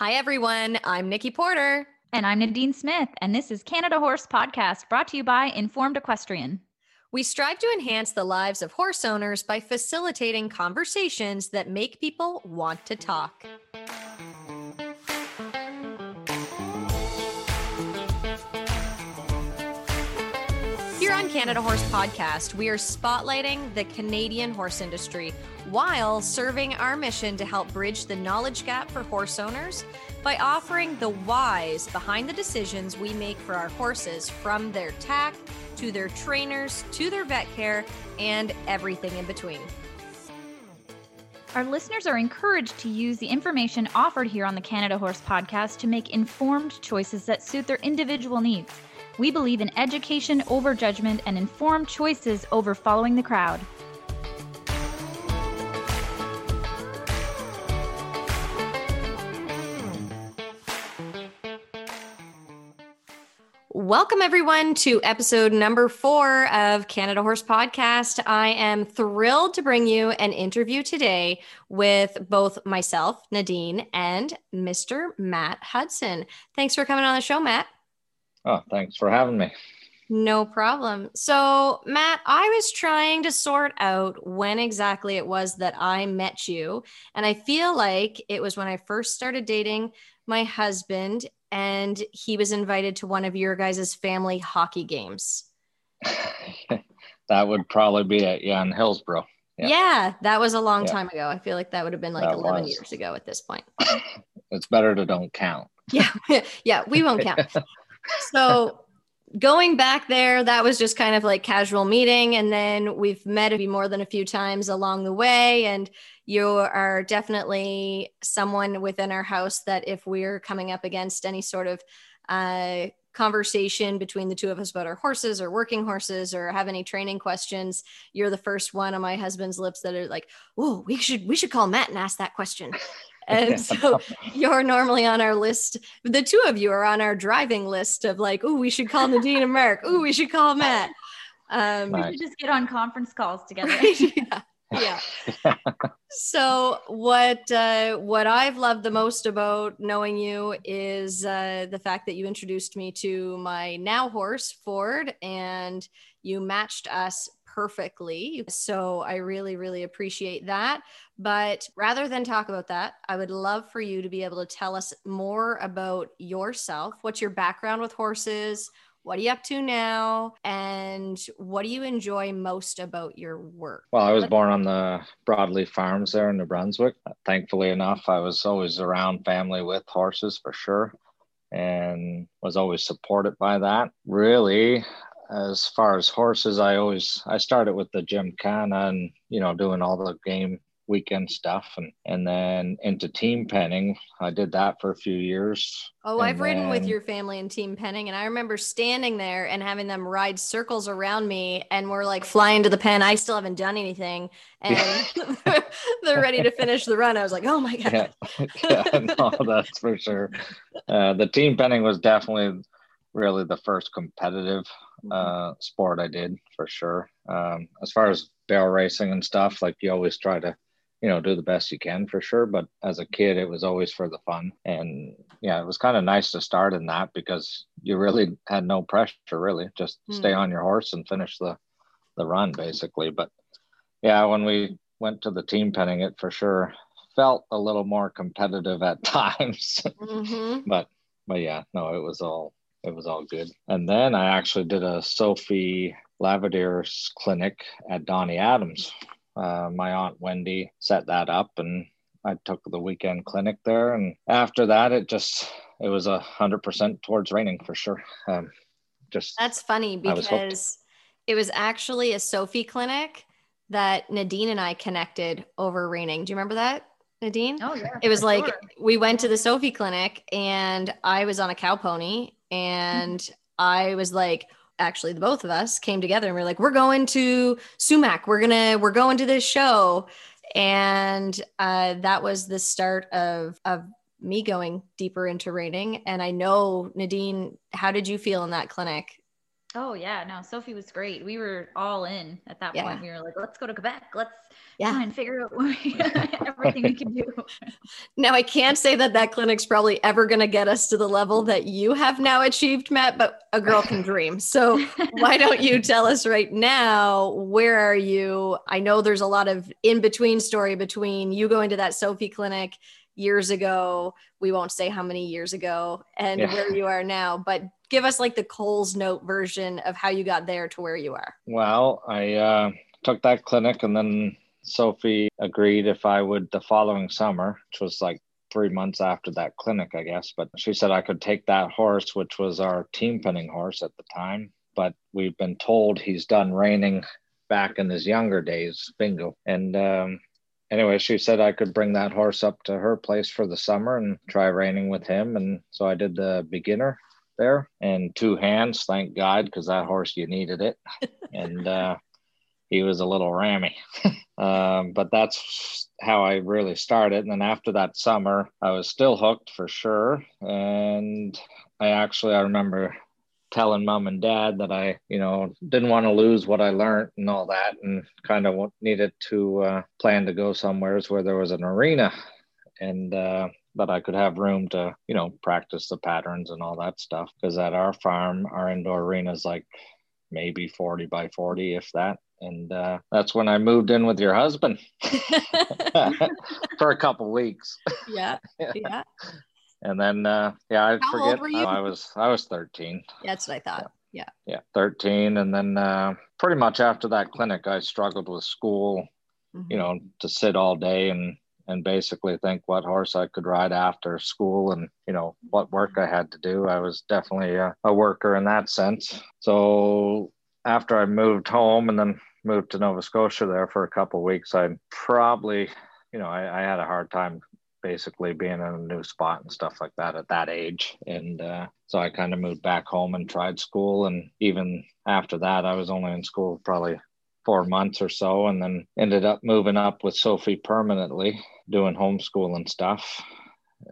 Hi, everyone. I'm Nikki Porter. And I'm Nadine Smith, and this is Canada Horse Podcast brought to you by Informed Equestrian. We strive to enhance the lives of horse owners by facilitating conversations that make people want to talk. Canada Horse Podcast, we are spotlighting the Canadian horse industry while serving our mission to help bridge the knowledge gap for horse owners by offering the whys behind the decisions we make for our horses from their tack to their trainers to their vet care and everything in between. Our listeners are encouraged to use the information offered here on the Canada Horse Podcast to make informed choices that suit their individual needs. We believe in education over judgment and informed choices over following the crowd. Welcome, everyone, to episode number four of Canada Horse Podcast. I am thrilled to bring you an interview today with both myself, Nadine, and Mr. Matt Hudson. Thanks for coming on the show, Matt. Oh, thanks for having me. No problem. So, Matt, I was trying to sort out when exactly it was that I met you. And I feel like it was when I first started dating my husband and he was invited to one of your guys' family hockey games. that would probably be it. Yeah, in Hillsborough. Yeah. yeah that was a long yeah. time ago. I feel like that would have been like that 11 was. years ago at this point. it's better to don't count. yeah. Yeah. We won't count. So going back there, that was just kind of like casual meeting. And then we've met more than a few times along the way. And you are definitely someone within our house that if we're coming up against any sort of uh, conversation between the two of us about our horses or working horses or have any training questions you're the first one on my husband's lips that are like oh we should we should call matt and ask that question and so you're normally on our list. The two of you are on our driving list of like oh we should call nadine and mark. Oh we should call matt. Um, we should just get on conference calls together. Yeah yeah. so what uh, what I've loved the most about knowing you is uh, the fact that you introduced me to my now horse Ford, and you matched us perfectly. So I really, really appreciate that. But rather than talk about that, I would love for you to be able to tell us more about yourself. What's your background with horses? What are you up to now? And what do you enjoy most about your work? Well, I was born on the Broadleaf Farms there in New Brunswick. Thankfully enough, I was always around family with horses for sure and was always supported by that. Really, as far as horses, I always I started with the gymkhana and you know doing all the game weekend stuff and and then into team penning. I did that for a few years oh i've then... ridden with your family in team penning and i remember standing there and having them ride circles around me and we're like flying to the pen. I still haven't done anything and they're ready to finish the run. I was like oh my god. Yeah, yeah no, that's for sure. Uh, the team penning was definitely really the first competitive. Uh, sport i did for sure. Um, as far as barrel racing and stuff like you always try to you know do the best you can for sure. But as a kid it was always for the fun. And yeah it was kind of nice to start in that because you really had no pressure really. Just mm. stay on your horse and finish the the run basically. But yeah when we went to the team penning it for sure felt a little more competitive at times. Mm-hmm. but but yeah no it was all it was all good and then i actually did a sophie Laverdier's clinic at donnie adams uh, my aunt Wendy set that up, and I took the weekend clinic there. And after that, it just it was a hundred percent towards reining for sure. Um, just that's funny because was it was actually a Sophie clinic that Nadine and I connected over reining. Do you remember that? Nadine? Oh yeah. It was like sure. we went to the Sophie clinic and I was on a cow pony and I was like, actually the both of us came together and we are like we're going to sumac we're gonna we're going to this show and uh, that was the start of of me going deeper into reining and i know nadine how did you feel in that clinic Oh yeah, no, Sophie was great. We were all in at that Yeah. point. We were like, let's go to Quebec. Let's Yeah. and figure out what we, everything we can do. Now, I can't say that that clinic's probably ever going to get us to the level that you have now achieved, Matt, but a girl can dream. So, why don't you tell us right now, where are you? I know there's a lot of in between story between you going to that Sophie clinic years ago. We won't say how many years ago and Yeah. where you are now, but give us like the Coles note version of how you got there to where you are. Well, I uh, took that clinic, and then Sophie agreed if I would the following summer, which was like three months after that clinic, I guess. But she said I could take that horse, which was our team penning horse at the time. But we've been told he's done reining back in his younger days, bingo. And um, anyway, she said I could bring that horse up to her place for the summer and try reining with him. And so I did the beginner there and two hands, thank God, because that horse, you needed it. and uh, he was a little rammy. um, but that's how I really started. And then after that summer, I was still hooked for sure. And I actually, I remember telling mom and dad that I, you know, didn't want to lose what I learned and all that, and kind of needed to uh, plan to go somewheres where there was an arena, and uh, that I could have room to, you know, practice the patterns and all that stuff. Because at our farm, our indoor arena is like maybe 40 by 40, if that. And uh, that's when I moved in with your husband for a couple weeks. yeah. Yeah. And then, uh, yeah, I How forget. I was, I was 13. That's what I thought. Yeah. Yeah, 13. And then, uh, pretty much after that clinic, I struggled with school, Mhm. you know, to sit all day and, and basically think what horse I could ride after school and, you know, what work I had to do. I was definitely a, a worker in that sense. So after I moved home and then moved to Nova Scotia there for a couple weeks, I probably, you know, I, I had a hard time basically being in a new spot and stuff like that at that age. And uh, so I kind of moved back home and tried school. And even after that, I was only in school probably four months or so and then ended up moving up with Sophie permanently doing homeschool and stuff.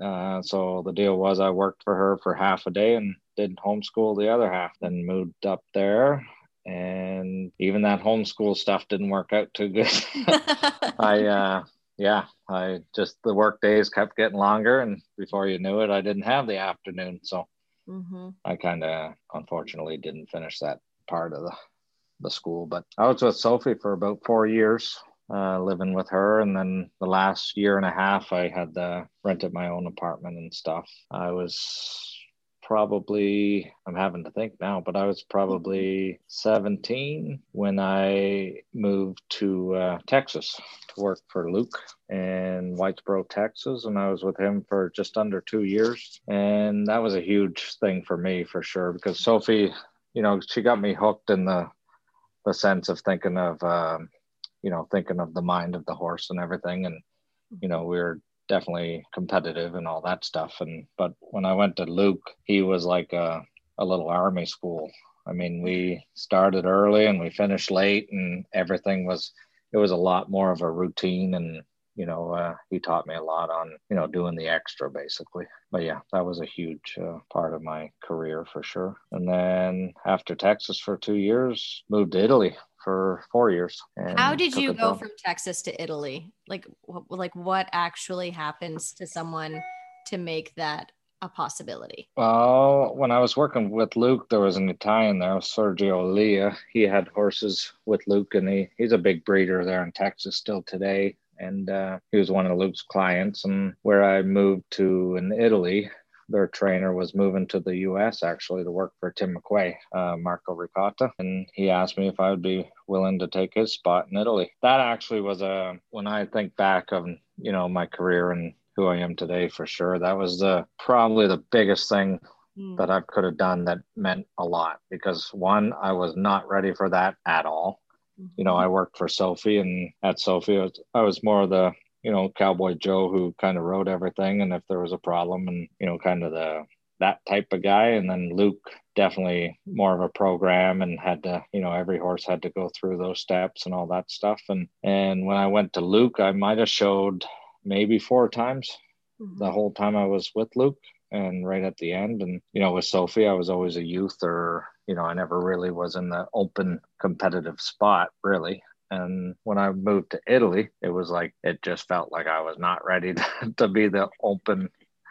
Uh, so the deal was I worked for her for half a day and did homeschool the other half, then moved up there. And even that homeschool stuff didn't work out too good. I, uh, yeah, I just, the work days kept getting longer. And before you knew it, I didn't have the afternoon. So Mhm. I kind of unfortunately didn't finish that part of the, the school. But I was with Sophie for about four years, uh, living with her. And then the last year and a half, I had uh, rented my own apartment and stuff. I was probably, I'm having to think now, but I was probably 17 when I moved to uh, Texas to work for Luke in Whitesboro, Texas. And I was with him for just under two years. And that was a huge thing for me for sure because Sophie, you know, she got me hooked in the the sense of thinking of um, you know, thinking of the mind of the horse and everything. And, you know, we were definitely competitive and all that stuff. And but when I went to Luke, he was like a, a little army school. I mean, we started early and we finished late and everything was it was a lot more of a routine and you know, uh, he taught me a lot on, you know, doing the extra basically. But yeah, that was a huge uh, part of my career for sure. And then after Texas for two years, moved to Italy for four years. and How did you go from Texas to Italy? Like, wh- like what actually happens to someone to make that a possibility? Well, when I was working with Luke, there was an Italian there, Sergio Leah. He had horses with Luke, and he, he's a big breeder there in Texas still today. And uh, he was one of Luke's clients. And where I moved to in Italy, their trainer was moving to the U.S. actually to work for Tim McQuay, uh, Marco Ricotti, and he asked me if I would be willing to take his spot in Italy. That actually was a when I think back of you know my career and who I am today for sure. That was the probably the biggest thing Mm. that I could have done that meant a lot because one, I was not ready for that at all. You know, I worked for Sophie, and at Sophie, I was, I was more of the you know cowboy Joe who kind of wrote everything, and if there was a problem, and you know, kind of the that type of guy. And then Luke definitely more of a program and had to, you know, every horse had to go through those steps and all that stuff. And and when I went to Luke, I might have showed maybe four times Mhm. the whole time I was with Luke and right at the end. And, you know, with Sophie, I was always a youth or you know, I never really was in the open competitive spot really. And when I moved to Italy, it was like it just felt like I was not ready to, to be the open,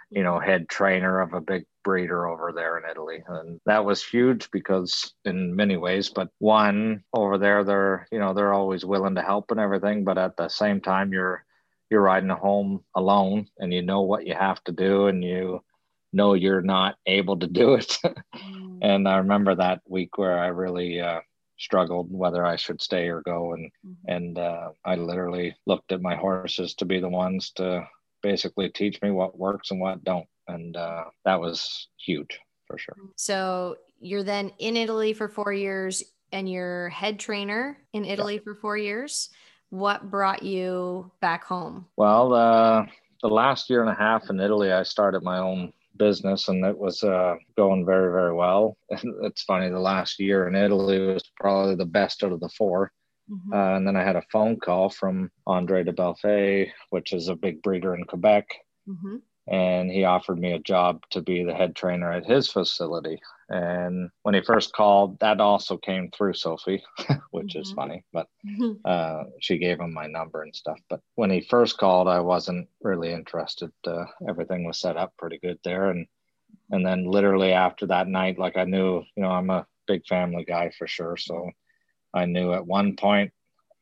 you know, head trainer of a big breeder over there in Italy. And that was huge because in many ways, but one over there, they're, you know, they're always willing to help and everything. But at the same time, you're, you're riding home alone and you know what you have to do and you know you're not able to do it. mm. And I remember that week where I really, uh, struggled whether I should stay or go. And mm-hmm. and uh, I literally looked at my horses to be the ones to basically teach me what works and what don't. And uh, that was huge for sure. So you're then in Italy for four years and you're head trainer in Italy yeah. for four years. What brought you back home? Well, uh, the last year and a half in Italy, I started my own business and it was uh, going very, very well. it's funny, the last year in Italy was probably the best out of the 4 mm-hmm. uh, and then I had a phone call from Andre de Belfay, which is a big breeder in Quebec. Mm-hmm and he offered me a job to be the head trainer at his facility. And when he first called, that also came through Sophie, which mm-hmm. is funny, but uh, she gave him my number and stuff. But when he first called, I wasn't really interested. Uh, everything was set up pretty good there, and and then literally after that night, like I knew, you know, I'm a big family guy for sure, so I knew at one point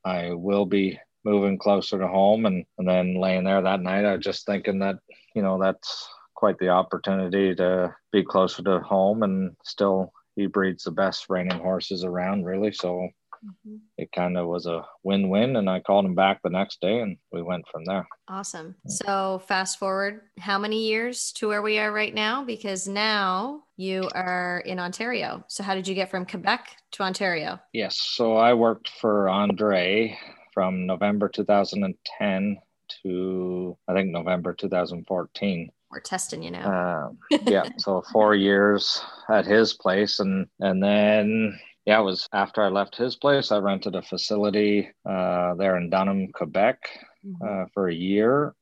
I will be moving closer to home and, and then laying there that night i was just thinking that you know that's quite the opportunity to be closer to home and still he breeds the best reining horses around really. So mm-hmm. it kind of was a win-win and i called him back the next day and we went from there. Awesome. So fast forward how many years to where we are right now? Because now you are in ontario. So how did you get from quebec to ontario? Yes. So i worked for andre from November 2010 to I think November 2014. We're testing you now. Uh, yeah, so four years at his place, and and then yeah, it was after I left his place. I rented a facility uh, there in Dunham, Quebec, mm-hmm. uh, for a year,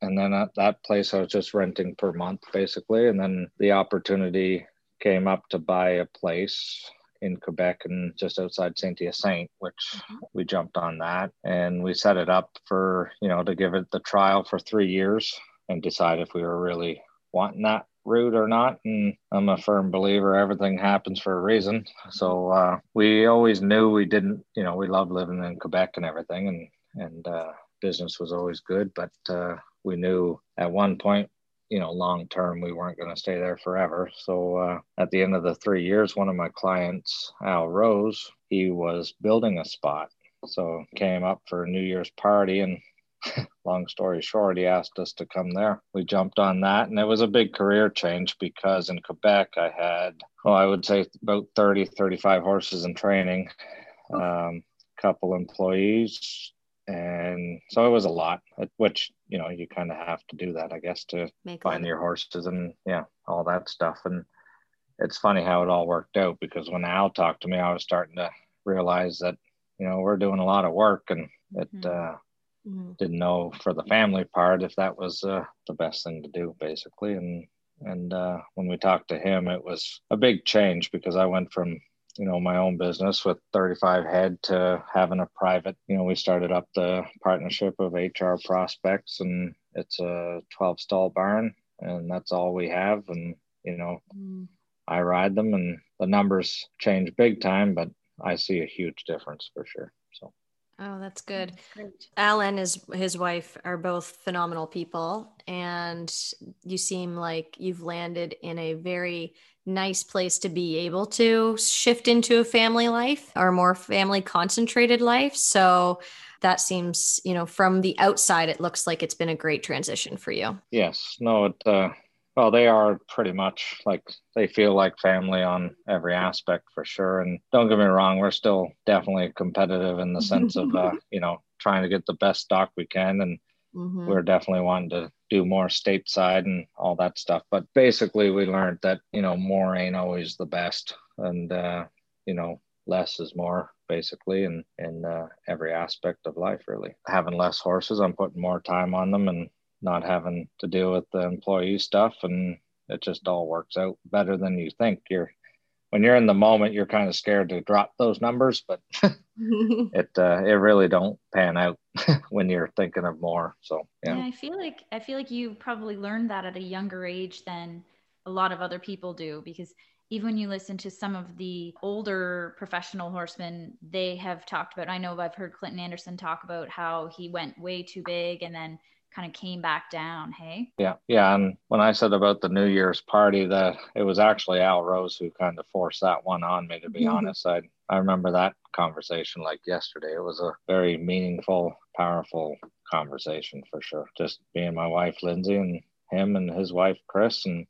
and then at that place I was just renting per month basically, and then the opportunity came up to buy a place in Quebec and just outside Saint Hyacinthe, which mm-hmm. we jumped on that and we set it up for, you know, to give it the trial for three years and decide if we were really wanting that route or not. And I'm a firm believer everything happens for a reason. So uh, we always knew we didn't, you know, we loved living in Quebec and everything and, and uh, business was always good. But uh, we knew at one point you know, long term, we weren't going to stay there forever. So uh, at the end of the three years, one of my clients, Al Rose, he was building a spot. So came up for a New Year's party and long story short, he asked us to come there. We jumped on that, and it was a big career change because in Quebec, I had, well, I would say about 30, 35 horses in training, um, couple employees, and so it was a lot which you know you kind of have to do that i guess to Make find your horses and yeah all that stuff and it's funny how it all worked out because when al talked to me i was starting to realize that you know we're doing a lot of work and it mm-hmm. uh, mm-hmm. didn't know for the family part if that was uh, the best thing to do basically and and uh, when we talked to him it was a big change because i went from you know my own business with 35 head to having a private you know we started up the partnership of hr prospects and it's a 12 stall barn and that's all we have and you know mm. i ride them and the numbers change big time but i see a huge difference for sure Oh, that's good. Great. Alan is his wife are both phenomenal people and you seem like you've landed in a very nice place to be able to shift into a family life or more family concentrated life. So that seems, you know, from the outside, it looks like it's been a great transition for you. Yes. No, it, uh, well, they are pretty much like they feel like family on every aspect for sure. And don't get me wrong, we're still definitely competitive in the sense of, uh, you know, trying to get the best stock we can. And mm-hmm. we're definitely wanting to do more stateside and all that stuff. But basically, we learned that you know more ain't always the best, and uh, you know less is more basically in in uh, every aspect of life. Really, having less horses, I'm putting more time on them and not having to deal with the employee stuff, and it just all works out better than you think. You're when you're in the moment, you're kind of scared to drop those numbers, but it uh, it really don't pan out when you're thinking of more. So yeah. yeah, I feel like I feel like you probably learned that at a younger age than a lot of other people do because even when you listen to some of the older professional horsemen, they have talked about. I know I've heard Clinton Anderson talk about how he went way too big and then kind of came back down. Hey. Yeah, yeah. And when I said about the New Year's party, that it was actually Al Rose who kind of forced that one on me. To be mm-hmm. honest, I I remember that conversation like yesterday. It was a very meaningful, powerful conversation for sure. Just being my wife Lindsay and him and his wife Chris and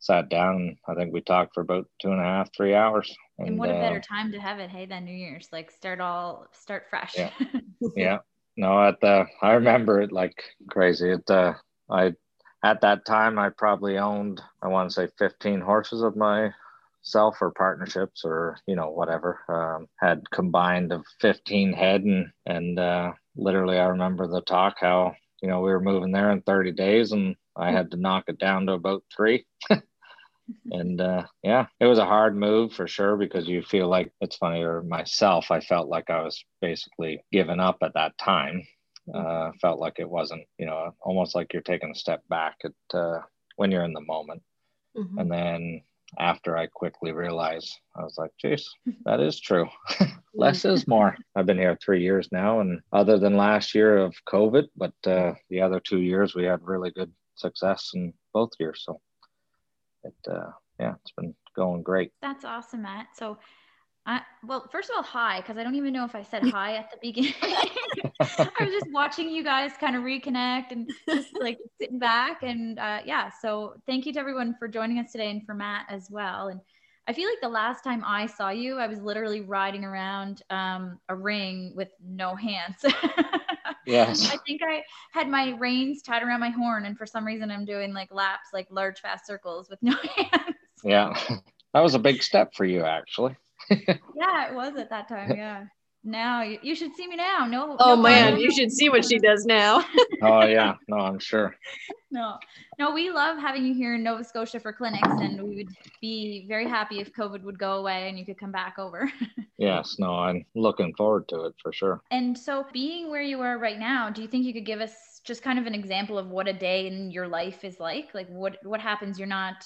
sat down I think we talked for about two and a half, three hours. And, and what a better uh, time to have it, hey, than New Year's, like start all start fresh. Yeah. yeah. No, at the I remember it like crazy. It uh I at that time I probably owned I want to say 15 horses of myself or partnerships or you know whatever um, had combined of 15 head and and uh, literally I remember the talk how you know we were moving there in 30 days and I had to knock it down to about three and uh, yeah, it was a hard move for sure because you feel like it's funny. Or myself, I felt like I was basically giving up at that time. Uh, felt like it wasn't, you know, almost like you're taking a step back at uh, when you're in the moment. Mm-hmm. And then after I quickly realized, I was like, geez, that is true. Less is more. I've been here three years now, and other than last year of COVID, but uh, the other two years we had really good success in both years. So it uh, yeah, it's been going great. That's awesome, Matt. So I, well, first of all, hi, because I don't even know if I said hi at the beginning. I was just watching you guys kind of reconnect and just like sitting back. And uh, yeah, so thank you to everyone for joining us today and for Matt as well. And I feel like the last time I saw you, I was literally riding around um, a ring with no hands. Yes. I think I had my reins tied around my horn, and for some reason, I'm doing like laps, like large, fast circles with no hands. Yeah. That was a big step for you, actually. yeah, it was at that time. Yeah. Now you, you should see me now. No. Oh no man, you should see what she does now. oh yeah, no, I'm sure. No, no, we love having you here in Nova Scotia for clinics, and we would be very happy if COVID would go away and you could come back over. yes, no, I'm looking forward to it for sure. And so, being where you are right now, do you think you could give us just kind of an example of what a day in your life is like? Like what what happens? You're not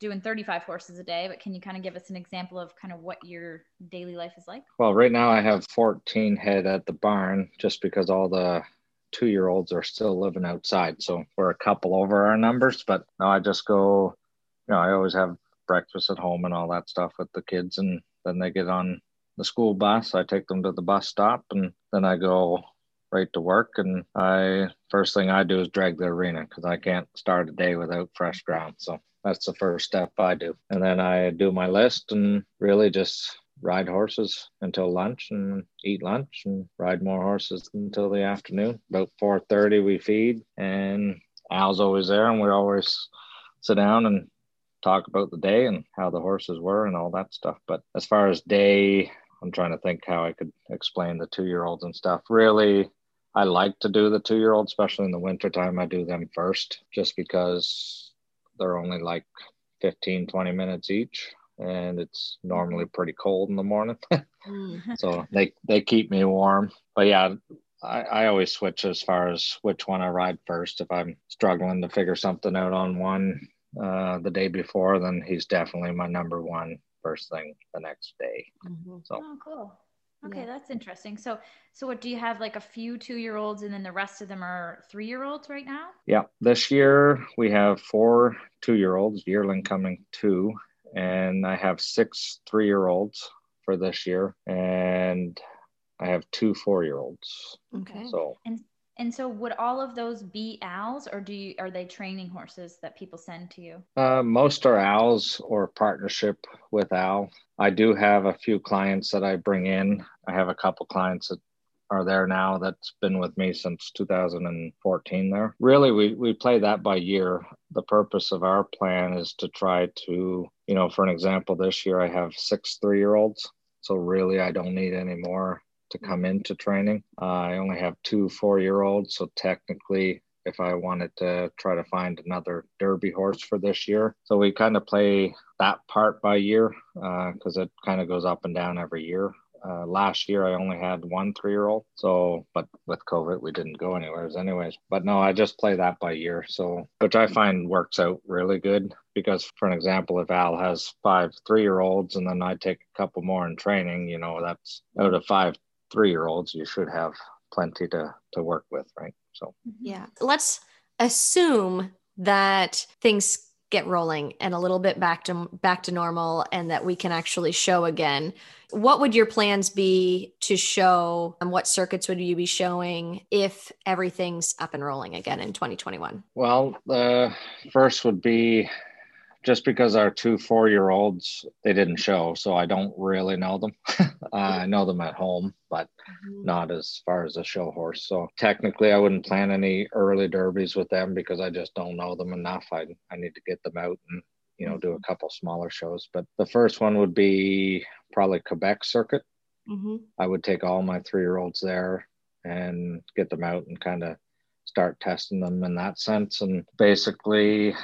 doing 35 horses a day, but can you kind of give us an example of kind of what your daily life is like? Well, right now I have 14 head at the barn just because all the two year olds are still living outside. So we're a couple over our numbers, but no, I just go, you know, I always have breakfast at home and all that stuff with the kids. And then they get on the school bus. I take them to the bus stop and then I go right to work. And I, first thing I do is drag the arena because I can't start a day without fresh ground. So that's the first step I do. And then I do my list and really just ride horses until lunch and eat lunch and ride more horses until the afternoon. About 4:30 we feed and Al's always there and we always sit down and talk about the day and how the horses were and all that stuff. But as far as day, I'm trying to think how I could explain the two year olds and stuff. Really, I like to do the two year olds, especially in the wintertime. I do them first just because they're only like 15, 20 minutes each. And it's normally pretty cold in the morning. mm-hmm. So they, they keep me warm. But yeah, I, I always switch as far as which one I ride first. If I'm struggling to figure something out on one uh, the day before, then he's definitely my number one first thing the next day. Mm-hmm. So, oh, cool. Okay, yeah. that's interesting. So, so what do you have like a few two year olds and then the rest of them are three year olds right now? Yeah, this year we have four two year olds, yearling coming two, and I have six three year olds for this year, and I have two four year olds. Okay. So, and and so, would all of those be Al's, or do you are they training horses that people send to you? Uh, most are Al's or partnership with Al. I do have a few clients that I bring in. I have a couple clients that are there now that's been with me since 2014 there really we, we play that by year the purpose of our plan is to try to you know for an example this year i have six three year olds so really i don't need any more to come into training. Uh, I only have two four year olds, so technically if I wanted to try to find another Derby horse for this year. So we kind of play that part by year because uh, it kind of goes up and down every year. Uh, last year I only had one three year old. So, but with COVID, we didn't go anywhere anyways. But no, I just play that by year. So, which I find works out really good because, for an example, if Al has five three year olds and then I take a couple more in training, you know, that's out of five three year olds, you should have plenty to, to work with, right? So, mm-hmm. yeah, let's assume that things get rolling and a little bit back to back to normal and that we can actually show again. What would your plans be to show and what circuits would you be showing if everything's up and rolling again in 2021 well the first would be just because our two four year olds they didn't show so i don't really know them i know them at home but mm-hmm. not as far as a show horse so technically i wouldn't plan any early derbies with them because i just don't know them enough i, I need to get them out and you know do a mm-hmm. couple smaller shows but the first one would be probably quebec circuit mm-hmm. i would take all my three year olds there and get them out and kind of start testing them in that sense and basically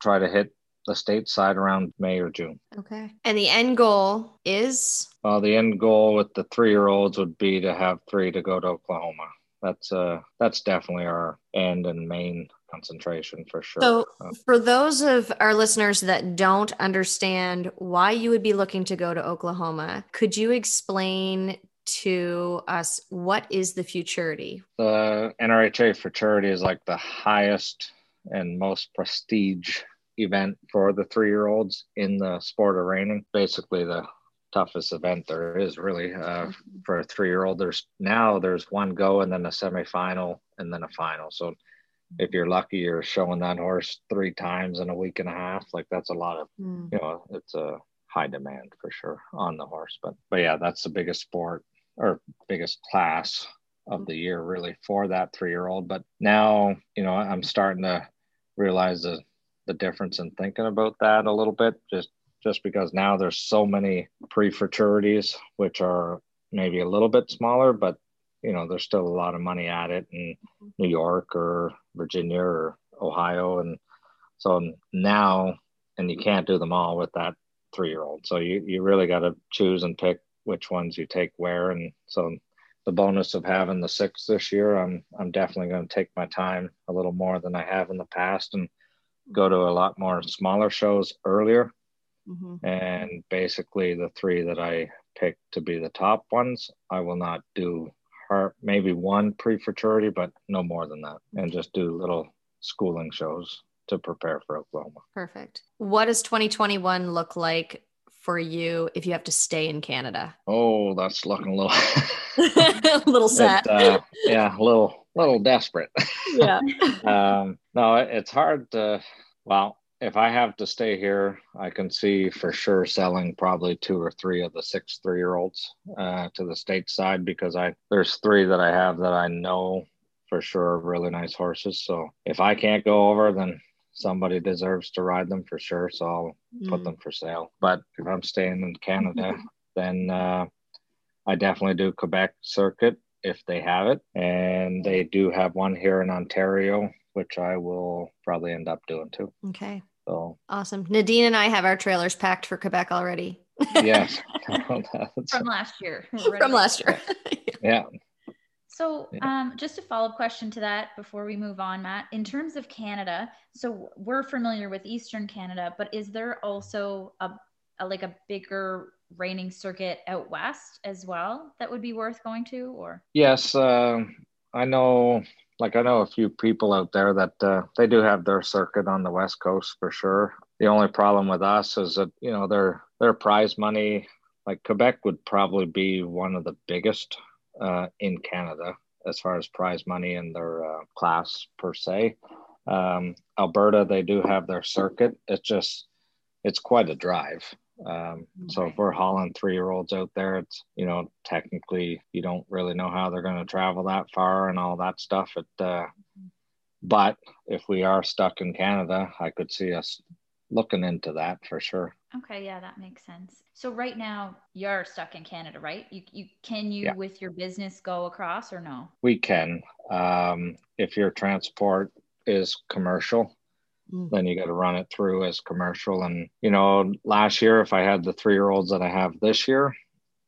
try to hit the state side around May or June. Okay. And the end goal is? Well, the end goal with the three year olds would be to have three to go to Oklahoma. That's uh that's definitely our end and main concentration for sure. So, uh, for those of our listeners that don't understand why you would be looking to go to Oklahoma, could you explain to us what is the futurity? The NRHA futurity is like the highest and most prestige event for the three year olds in the sport of reining. Basically, the toughest event there is really uh, for a three year old. There's now there's one go and then a semifinal and then a final. So if you're lucky, you're showing that horse three times in a week and a half. Like that's a lot of, mm. you know, it's a high demand for sure on the horse. But but yeah, that's the biggest sport or biggest class of the year really for that three year old. But now, you know, I'm starting to realize that the difference in thinking about that a little bit just just because now there's so many pre-futurities which are maybe a little bit smaller but you know there's still a lot of money at it in new york or virginia or ohio. And so now and you can't do them all with that three year old so you, you really got to choose and pick which ones you take where. And so the bonus of having the six this year i'm i'm definitely going to take my time a little more than i have in the past. And go to a lot more smaller shows earlier. Mm-hmm. And basically, the three that I picked to be the top ones, I will not do her maybe one pre futurity, but no more than that, and just do little schooling shows to prepare for Oklahoma. Perfect. What does 2021 look like for you if you have to stay in Canada? Oh, that's looking a little a little sad. uh, yeah, a little little desperate. Yeah. um, no, it's hard to. Well, if I have to stay here, I can see for sure selling probably two or three of the six three year olds uh, to the state side because I there's three that I have that I know for sure are really nice horses. So if I can't go over, then somebody deserves to ride them for sure. So I'll mm. put them for sale. But if I'm staying in Canada, then uh, I definitely do Quebec circuit if they have it. And they do have one here in Ontario, which I will probably end up doing too. Okay. So awesome. Nadine and I have our trailers packed for Quebec already. yes. From last year. From last year. yeah. So, um, just a follow up question to that before we move on, Matt. In terms of Canada, so we're familiar with Eastern Canada, but is there also a, a like a bigger reining circuit out west as well that would be worth going to? Or yes, uh, I know. Like I know a few people out there that uh, they do have their circuit on the west coast for sure. The only problem with us is that you know their their prize money, like Quebec, would probably be one of the biggest uh, in Canada as far as prize money and their uh, class per se. Um, Alberta, they do have their circuit. It's just, it's quite a drive. Um, so if we're hauling three year olds out there, it's, you know, technically you don't really know how they're going to travel that far and all that stuff. It, uh, but if we are stuck in Canada, I could see us looking into that for sure. Okay, yeah, that makes sense. So right now you're stuck in Canada, right? You you can you yeah. with your business go across or no? We can. Um, if your transport is commercial, Mm. then you got to run it through as commercial. And, you know, last year, if I had the three year olds that I have this year,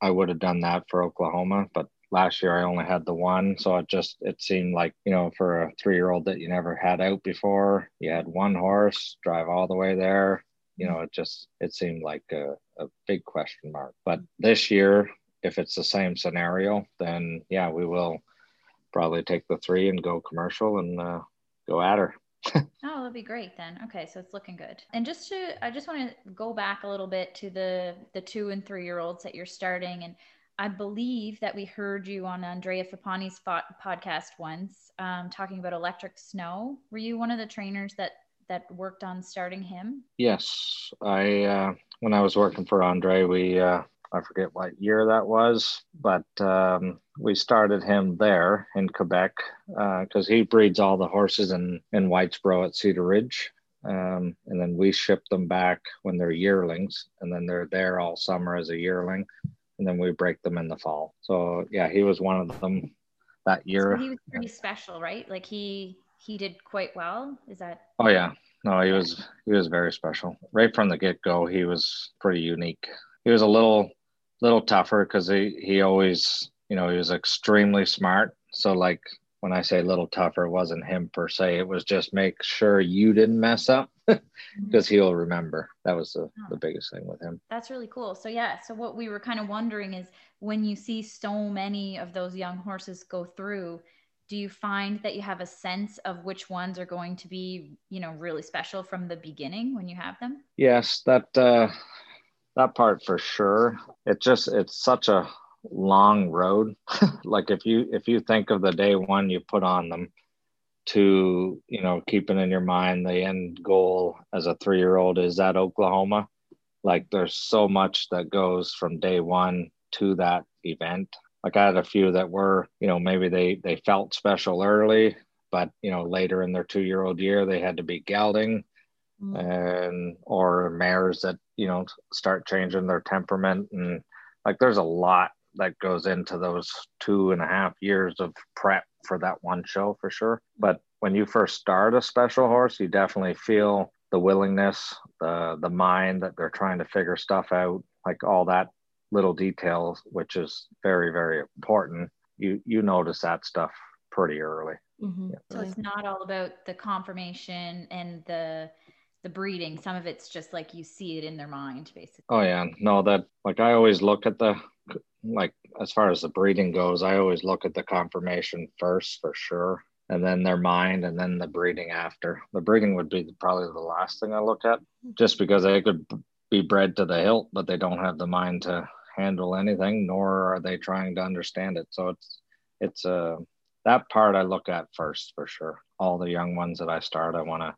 I would have done that for Oklahoma. But last year I only had the one. So it just, it seemed like, you know, for a three year old that you never had out before, you had one horse, drive all the way there. You know, it just, it seemed like a, a big question mark. But this year, if it's the same scenario, then yeah, we will probably take the three and go commercial and uh, go at her. Oh, that'd be great then. Okay, so it's looking good. And just to, I just want to go back a little bit to the the two and three year olds that you're starting, and I believe that we heard you on Andrea Fappani's podcast once, um, talking about electric snow. Were you one of the trainers that that worked on starting him? Yes, I uh, when I was working for Andre, we uh, I forget what year that was, but um, we started him there in Quebec because uh, he breeds all the horses in, in Whitesboro at Cedar Ridge. Um, and then we ship them back when they're yearlings, and then they're there all summer as a yearling, and then we break them in the fall. So yeah, he was one of them that year. So he was pretty special, right? Like he he did quite well. Is that? Oh yeah, no, he was he was very special right from the get go. He was pretty unique. He was a little little tougher because he he always you know he was extremely smart. So like when I say little tougher, it wasn't him per se. It was just make sure you didn't mess up because he'll remember. That was the, Oh. the biggest thing with him. That's really cool. So yeah, so what we were kind of wondering is when you see so many of those young horses go through, do you find that you have a sense of which ones are going to be, you know, really special from the beginning when you have them? Yes, that uh, that part for sure. It just it's such a long road. like if you if you think of the day one you put on them to you know keeping in your mind the end goal as a three year old is at Oklahoma. Like there's so much that goes from day one to that event. Like I had a few that were you know maybe they they felt special early, but you know later in their two year old year they had to be gelding and or mares that you know start changing their temperament and like there's a lot that goes into those two and a half years of prep for that one show for sure but when you first start a special horse you definitely feel the willingness the the mind that they're trying to figure stuff out like all that little details which is very very important you you notice that stuff pretty early Mhm. Yeah. So it's not all about the confirmation and the the breeding. Some of it's just like you see it in their mind, basically. Oh yeah, no, that like I always look at the like as far as the breeding goes, I always look at the confirmation first for sure, and then their mind, and then the breeding after. The breeding would be probably the last thing I look at, just because they could be bred to the hilt, but they don't have the mind to handle anything, nor are they trying to understand it. So it's it's uh, that part I look at first for sure. All the young ones that I start, I want to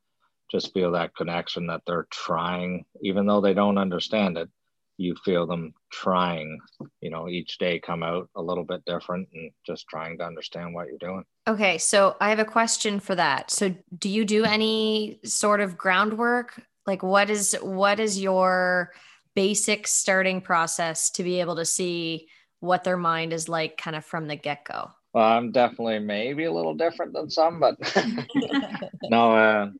just feel that connection that they're trying, even though they don't understand it. You feel them trying, you know, each day come out a little bit different and just trying to understand what you're doing. Okay, so I have a question for that. So do you do any sort of groundwork? Like what is what is your basic starting process to be able to see what their mind is like kind of from the get-go? Well, I'm definitely maybe a little different than some, but no, uh,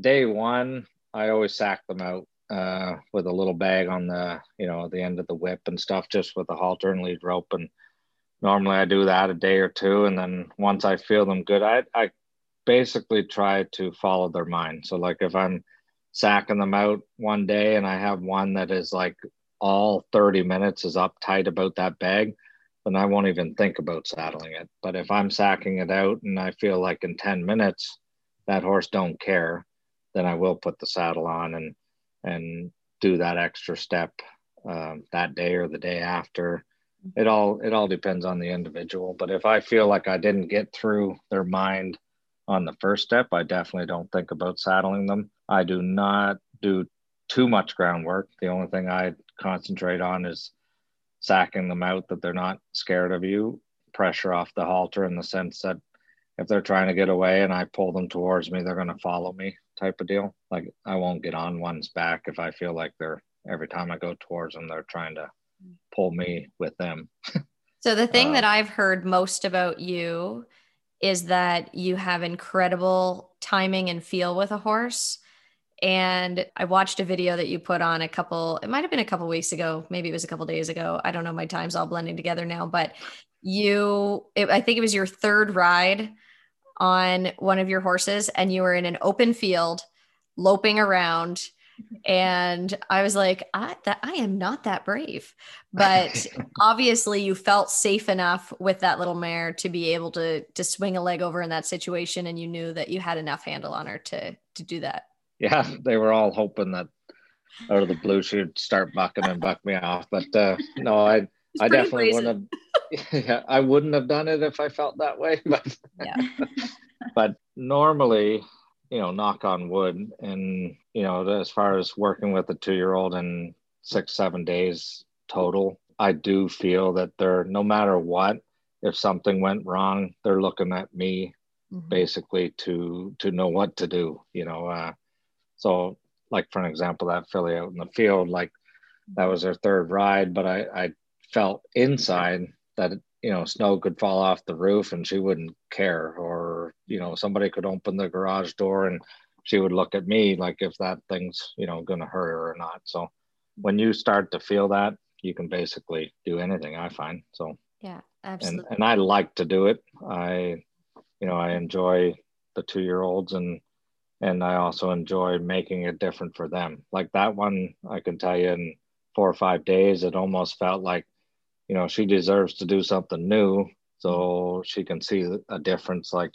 day one, I always sack them out uh, with a little bag on the, you know, the end of the whip and stuff, just with a halter and lead rope. And normally I do that a day or two. And then once I feel them good, I, I basically try to follow their mind. So, like, if I'm sacking them out one day and I have one that is like all 30 minutes is uptight about that bag, then I won't even think about saddling it. But if I'm sacking it out and I feel like in 10 minutes that horse don't care, then I will put the saddle on and and do that extra step um, that day or the day after. It all it all depends on the individual. But if I feel like I didn't get through their mind on the first step, I definitely don't think about saddling them. I do not do too much groundwork. The only thing I concentrate on is sacking them out that they're not scared of you, pressure off the halter in the sense that if they're trying to get away and I pull them towards me, they're going to follow me type of deal. Like I won't get on one's back if I feel like they're every time I go towards them, they're trying to pull me with them. So the thing Uh, that I've heard most about you is that you have incredible timing and feel with a horse. And I watched a video that you put on a couple, it might have been a couple weeks ago, maybe it was a couple days ago. I don't know, my time's all blending together now, but you, it, I think it was your third ride on one of your horses, and you were in an open field loping around and I was like, I that I am not that brave. But obviously you felt safe enough with that little mare to be able to to swing a leg over in that situation and you knew that you had enough handle on her to to do that. Yeah, they were all hoping that out of the blue she'd start bucking and buck me off. But uh no, I I definitely brazen. wouldn't have yeah, I wouldn't have done it if I felt that way. But yeah. but normally you know, knock on wood. And, you know, as far as working with a two year old in six, seven days total, I do feel that they're, no matter what, if something went wrong, they're looking at me mm-hmm. basically to, to know what to do, you know. Uh, so, like, for an example, that filly out in the field, like, that was their third ride, but I, I felt inside that you know snow could fall off the roof and she wouldn't care or you know somebody could open the garage door and she would look at me like if that thing's you know going to hurt her or not. So when you start to feel that you can basically do anything i find so. Yeah absolutely. and, and i like to do it. I you know i enjoy the two year olds and and i also enjoy making it different for them. Like that one i can tell you in four or five days it almost felt like you know she deserves to do something new. So mm-hmm. she can see a difference like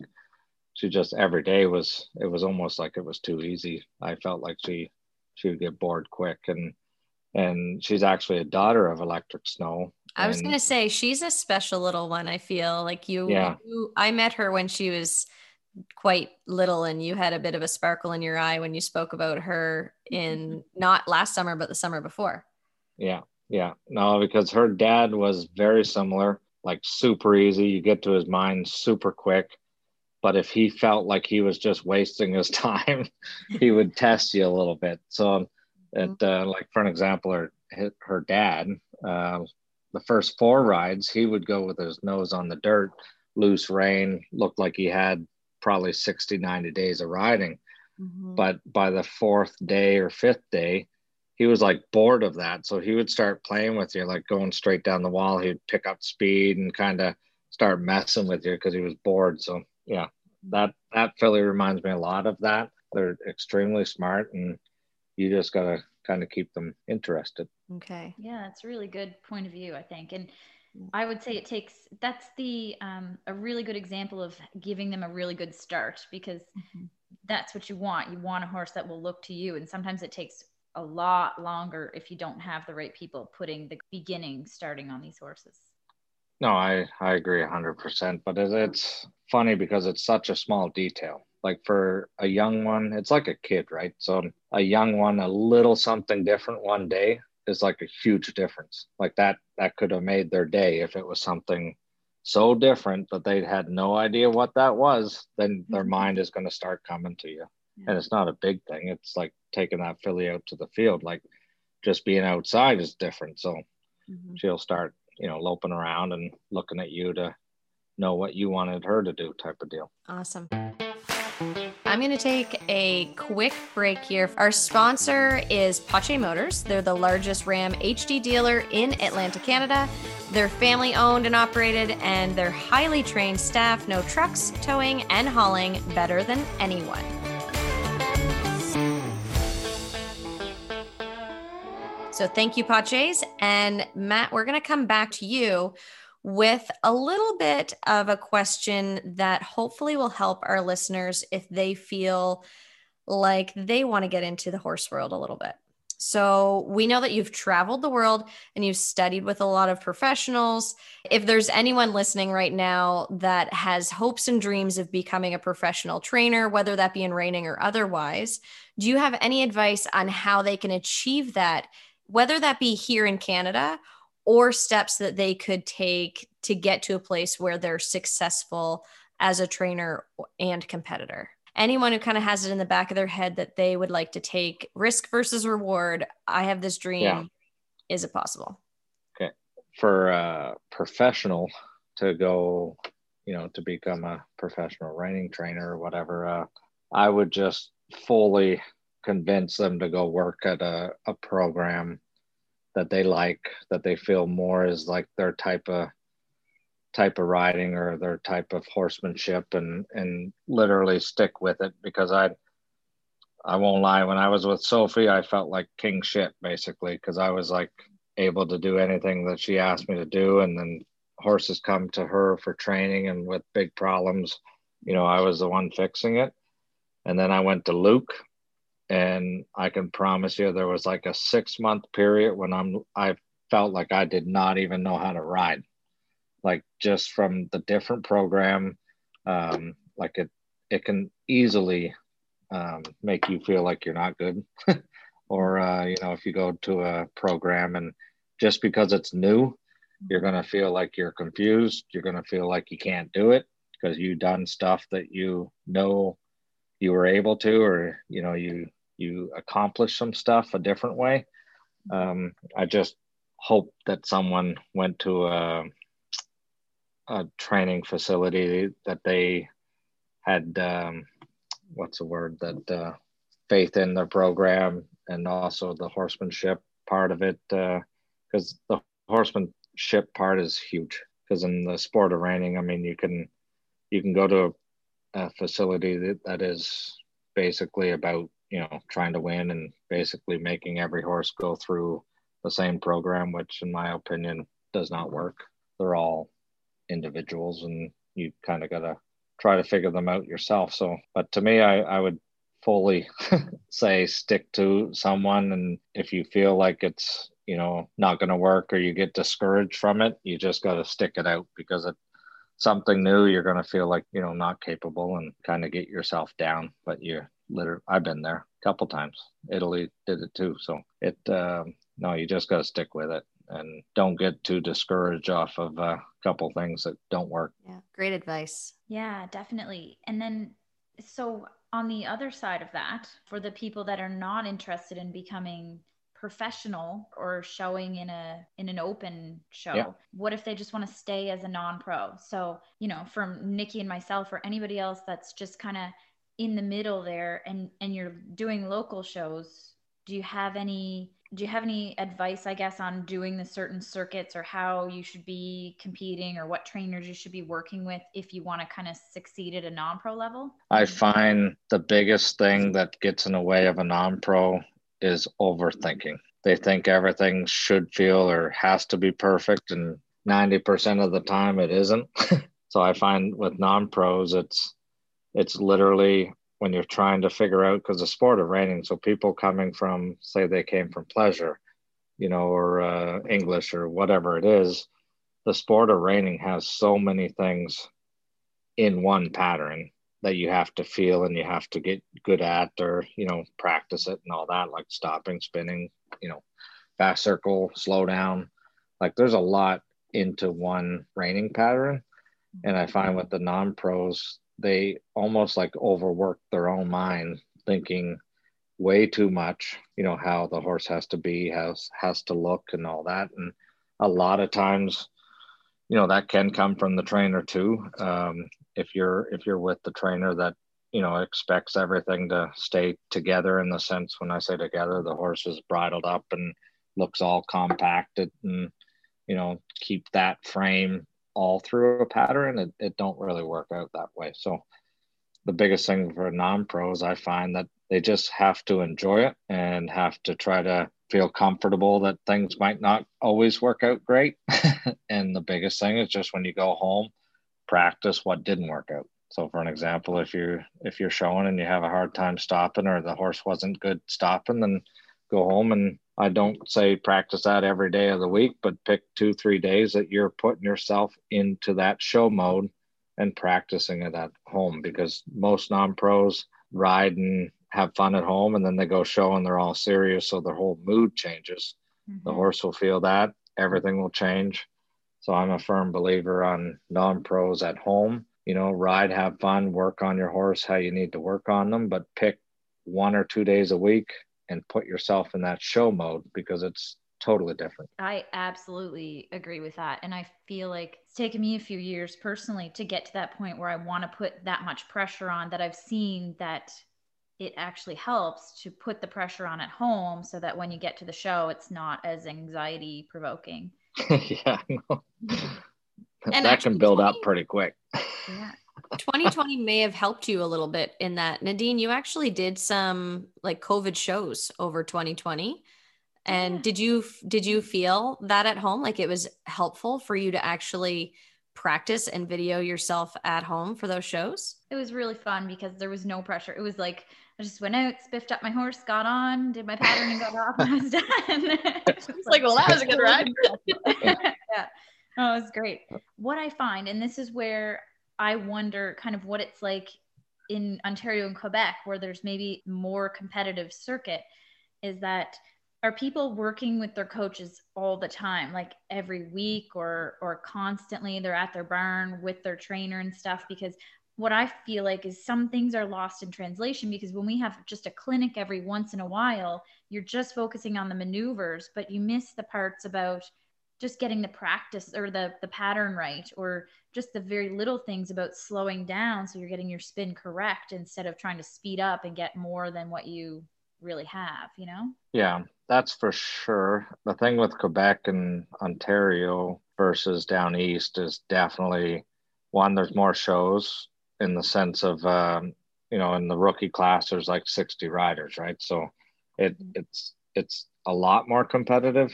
she just every day was it was almost like it was too easy. I felt like she she would get bored quick. And and she's actually a daughter of electric snow. I was going to say she's a special little one i feel. Like you, yeah. you i met her when she was quite little and you had a bit of a sparkle in your eye when you spoke about her in mm-hmm. not last summer but the summer before. Yeah yeah, no, because her dad was very similar, like super easy. You get to his mind super quick. But if he felt like he was just wasting his time, he would test you a little bit. So, it, mm-hmm. uh, like for an example, her her dad, uh, the first four rides, he would go with his nose on the dirt, loose rein, looked like he had probably 60, 90 days of riding. Mm-hmm. But by the fourth day or fifth day, he was like bored of that. So he would start playing with you, like going straight down the wall. He'd pick up speed and kind of start messing with you because he was bored. So yeah, that that filly reminds me a lot of that. They're extremely smart, and you just gotta kind of keep them interested. Okay. Yeah, it's a really good point of view, I think, and. I would say it takes that's the um, a really good example of giving them a really good start because mm-hmm. that's what you want. You want a horse that will look to you, and sometimes it takes a lot longer if you don't have the right people putting the beginning starting on these horses. No, I, I agree 100%. But it's funny because it's such a small detail. Like for a young one, it's like a kid, right? So a young one, a little something different one day is like a huge difference. Like that, that could have made their day if it was something so different that they had no idea what that was. Then their mm-hmm. mind is going to start coming to you yeah. and it's not a big thing. It's like taking that filly out to the field. Like just being outside is different. So mm-hmm. she'll start, you know, loping around and looking at you to know what you wanted her to do, type of deal. Awesome. I'm going to take a quick break here. Our sponsor is Pache Motors. They're the largest Ram HD dealer in Atlantic, Canada. They're family owned and operated, and their highly trained staff know trucks, towing, and hauling better than anyone. So thank you, Paches. And Matt, we're going to come back to you with a little bit of a question that hopefully will help our listeners if they feel like they want to get into the horse world a little bit. So, we know that you've traveled the world and you've studied with a lot of professionals. If there's anyone listening right now that has hopes and dreams of becoming a professional trainer, whether that be in reining or otherwise, do you have any advice on how they can achieve that whether that be here in Canada or steps that they could take to get to a place where they're successful as a trainer and competitor. Anyone who kind of has it in the back of their head that they would like to take risk versus reward, I have this dream. Yeah. Is it possible? Okay. For a professional to go you know, to become a professional reining trainer or whatever, uh, I would just fully convince them to go work at a, a program that they like, that they feel more is like their type of type of riding or their type of horsemanship and and literally stick with it because I I won't lie when I was with Sophie I felt like king shit basically because I was like able to do anything that she asked me to do. And then horses come to her for training and with big problems you know I was the one fixing it. And then I went to Luke and I can promise you there was like a 6 month period when I'm I felt like I did not even know how to ride. Like just from the different program um, like it it can easily um, make you feel like you're not good. Or uh, you know if you go to a program and just because it's new you're going to feel like you're confused. You're going to feel like you can't do it because you've done stuff that you know you were able to or you know you you accomplish some stuff a different way. Um, i just hope that someone went to a a training facility that they had um, what's the word that uh, faith in the program and also the horsemanship part of it because uh, the horsemanship part is huge. Because in the sport of reining i mean you can you can go to a, a facility that, that is basically about you know trying to win and basically making every horse go through the same program which in my opinion does not work they're all individuals and you kind of got to try to figure them out yourself. So, but to me, I, I would fully say stick to someone. And if you feel like it's, you know, not going to work or you get discouraged from it, you just got to stick it out because it, something new, you're going to feel like, you know, not capable and kind of get yourself down. But you're literally, I've been there a couple times. Italy did it too. So it, um, no, you just got to stick with it and don't get too discouraged off of a couple things that don't work. Yeah, great advice. Yeah, definitely. And then, so on the other side of that, for the people that are not interested in becoming professional or showing in a in an open show yeah. what if they just want to stay as a non-pro so you know from nikki and myself or anybody else that's just kind of in the middle there and and you're doing local shows do you have any do you have any advice i guess on doing the certain circuits or how you should be competing or what trainers you should be working with if you want to kind of succeed at a non-pro level? I find the biggest thing that gets in the way of a non-pro is overthinking. They think everything should feel or has to be perfect and 90% of the time it isn't. So i find with non-pros it's it's literally when you're trying to figure out because the sport of reining so people coming from say they came from pleasure you know or uh, english or whatever it is the sport of reining has so many things in one pattern that you have to feel and you have to get good at or you know practice it and all that like stopping spinning you know fast circle slow down. Like there's a lot into one reining pattern. And i find with the non-pros they almost like overwork their own mind thinking way too much you know how the horse has to be has has to look and all that. And a lot of times you know that can come from the trainer too. Um, if you're if you're with the trainer that you know expects everything to stay together in the sense when i say together the horse is bridled up and looks all compacted and you know keep that frame all through a pattern, it, it don't really work out that way. So the biggest thing for non-pros, I find that they just have to enjoy it and have to try to feel comfortable that things might not always work out great. and the biggest thing is just when you go home, practice what didn't work out. So for an example, if you're if you're showing and you have a hard time stopping or the horse wasn't good stopping, then go home and I don't say practice that every day of the week, but pick two, three days that you're putting yourself into that show mode and practicing it at home because most non pros ride and have fun at home and then they go show and they're all serious. So their whole mood changes. Mm-hmm. The horse will feel that, everything will change. So I'm a firm believer on non pros at home. You know, ride, have fun, work on your horse how you need to work on them, but pick one or two days a week and put yourself in that show mode because it's totally different. I absolutely agree with that. And I feel like it's taken me a few years personally to get to that point where I want to put that much pressure on that I've seen that it actually helps to put the pressure on at home so that when you get to the show, it's not as anxiety provoking. yeah. And that can build 20, up pretty quick. Yeah. 2020 may have helped you a little bit in that. Nadine, you actually did some like COVID shows over 2020. And yeah. did you did you feel that at home like it was helpful for you to actually practice and video yourself at home for those shows? It was really fun because there was no pressure. It was like I just went out, spiffed up my horse, got on, did my pattern, and got off, and I was done. it's like, well, that was a good ride. yeah. Oh, it was great. What I find, and this is where I wonder kind of what it's like in Ontario and Quebec, where there's maybe more competitive circuit, is that are people working with their coaches all the time like every week or or constantly they're at their barn with their trainer and stuff? Because what i feel like is some things are lost in translation because when we have just a clinic every once in a while you're just focusing on the maneuvers but you miss the parts about just getting the practice or the the pattern right or just the very little things about slowing down so you're getting your spin correct instead of trying to speed up and get more than what you really have you know? Yeah that's for sure. The thing with quebec and ontario versus down east is definitely one there's more shows in the sense of um, you know in the rookie class there's like 60 riders right? So it mm-hmm. it's it's a lot more competitive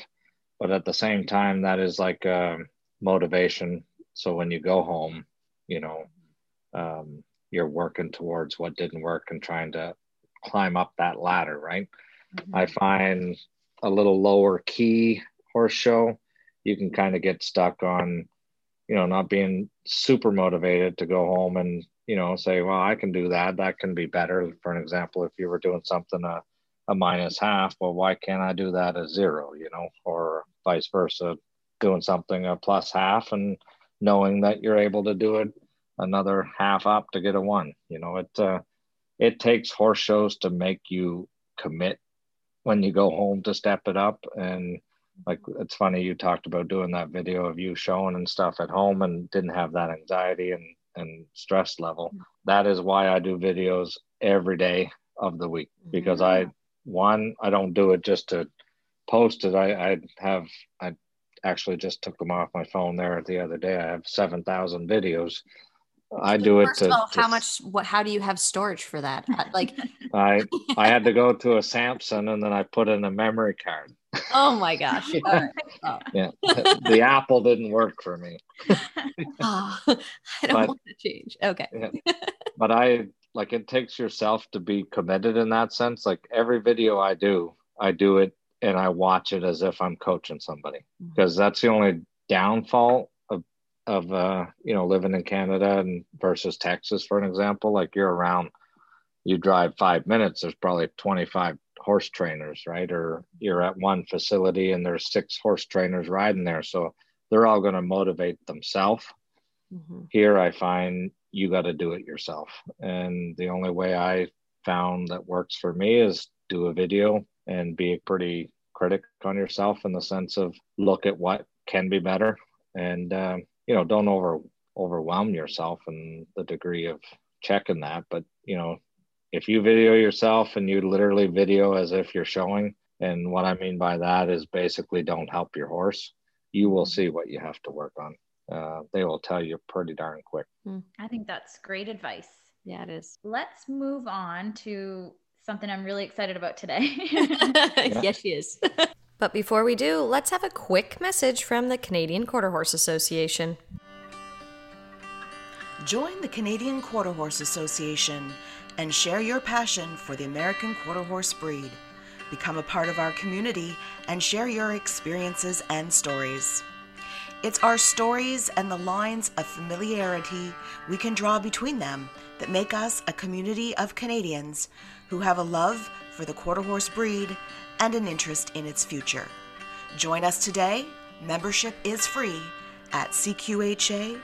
but at the same time that is like a motivation so when you go home you know um, you're working towards what didn't work and trying to climb up that ladder right? Mm-hmm. i find a little lower key horse show you can kind of get stuck on you know not being super motivated to go home and you know say well i can do that. That can be better. For an example if you were doing something a, a minus half well why can't i do that as zero you know or vice versa, doing something a plus half and knowing that you're able to do it another half up to get a one. You know, it uh, it takes horse shows to make you commit when you go home to step it up. And like it's funny you talked about doing that video of you showing and stuff at home and didn't have that anxiety and and stress level. That is why I do videos every day of the week because I one I don't do it just to post it. I, I have, I actually just took them off my phone there the other day. I have 7,000 videos. I do it to, all, how much, what, how do you have storage for that? Uh, like, I, I had to go to a Samsung and then I put in a memory card. Oh my gosh. oh. Yeah. The Apple didn't work for me. oh, I don't but, want to change. Okay. yeah. But I, like, it takes yourself to be committed in that sense. Like, every video I do, I do it and I watch it as if I'm coaching somebody because mm-hmm. that's the only downfall of of uh, you know living in Canada and versus Texas, for an example. Like you're around, you drive five minutes. There's probably 25 horse trainers, right? Or you're at one facility and there's six horse trainers riding there, so they're all going to motivate themselves. Mm-hmm. Here, I find you got to do it yourself, and the only way I found that works for me is do a video and be pretty critic on yourself in the sense of look at what can be better and um, you know don't over overwhelm yourself in the degree of checking that. But you know if you video yourself and you literally video as if you're showing and what i mean by that is basically don't help your horse you will see what you have to work on. Uh, they will tell you pretty darn quick. Hmm. i think that's great advice. Yeah it is. Let's move on to something I'm really excited about today. yes, she is. but before we do, let's have a quick message from the Canadian Quarter Horse Association. Join the Canadian Quarter Horse Association and share your passion for the American Quarter Horse breed. Become a part of our community and share your experiences and stories. It's our stories and the lines of familiarity we can draw between them that make us a community of Canadians who have a love for the quarter horse breed and an interest in its future. Join us today. Membership is free at cqha.ca.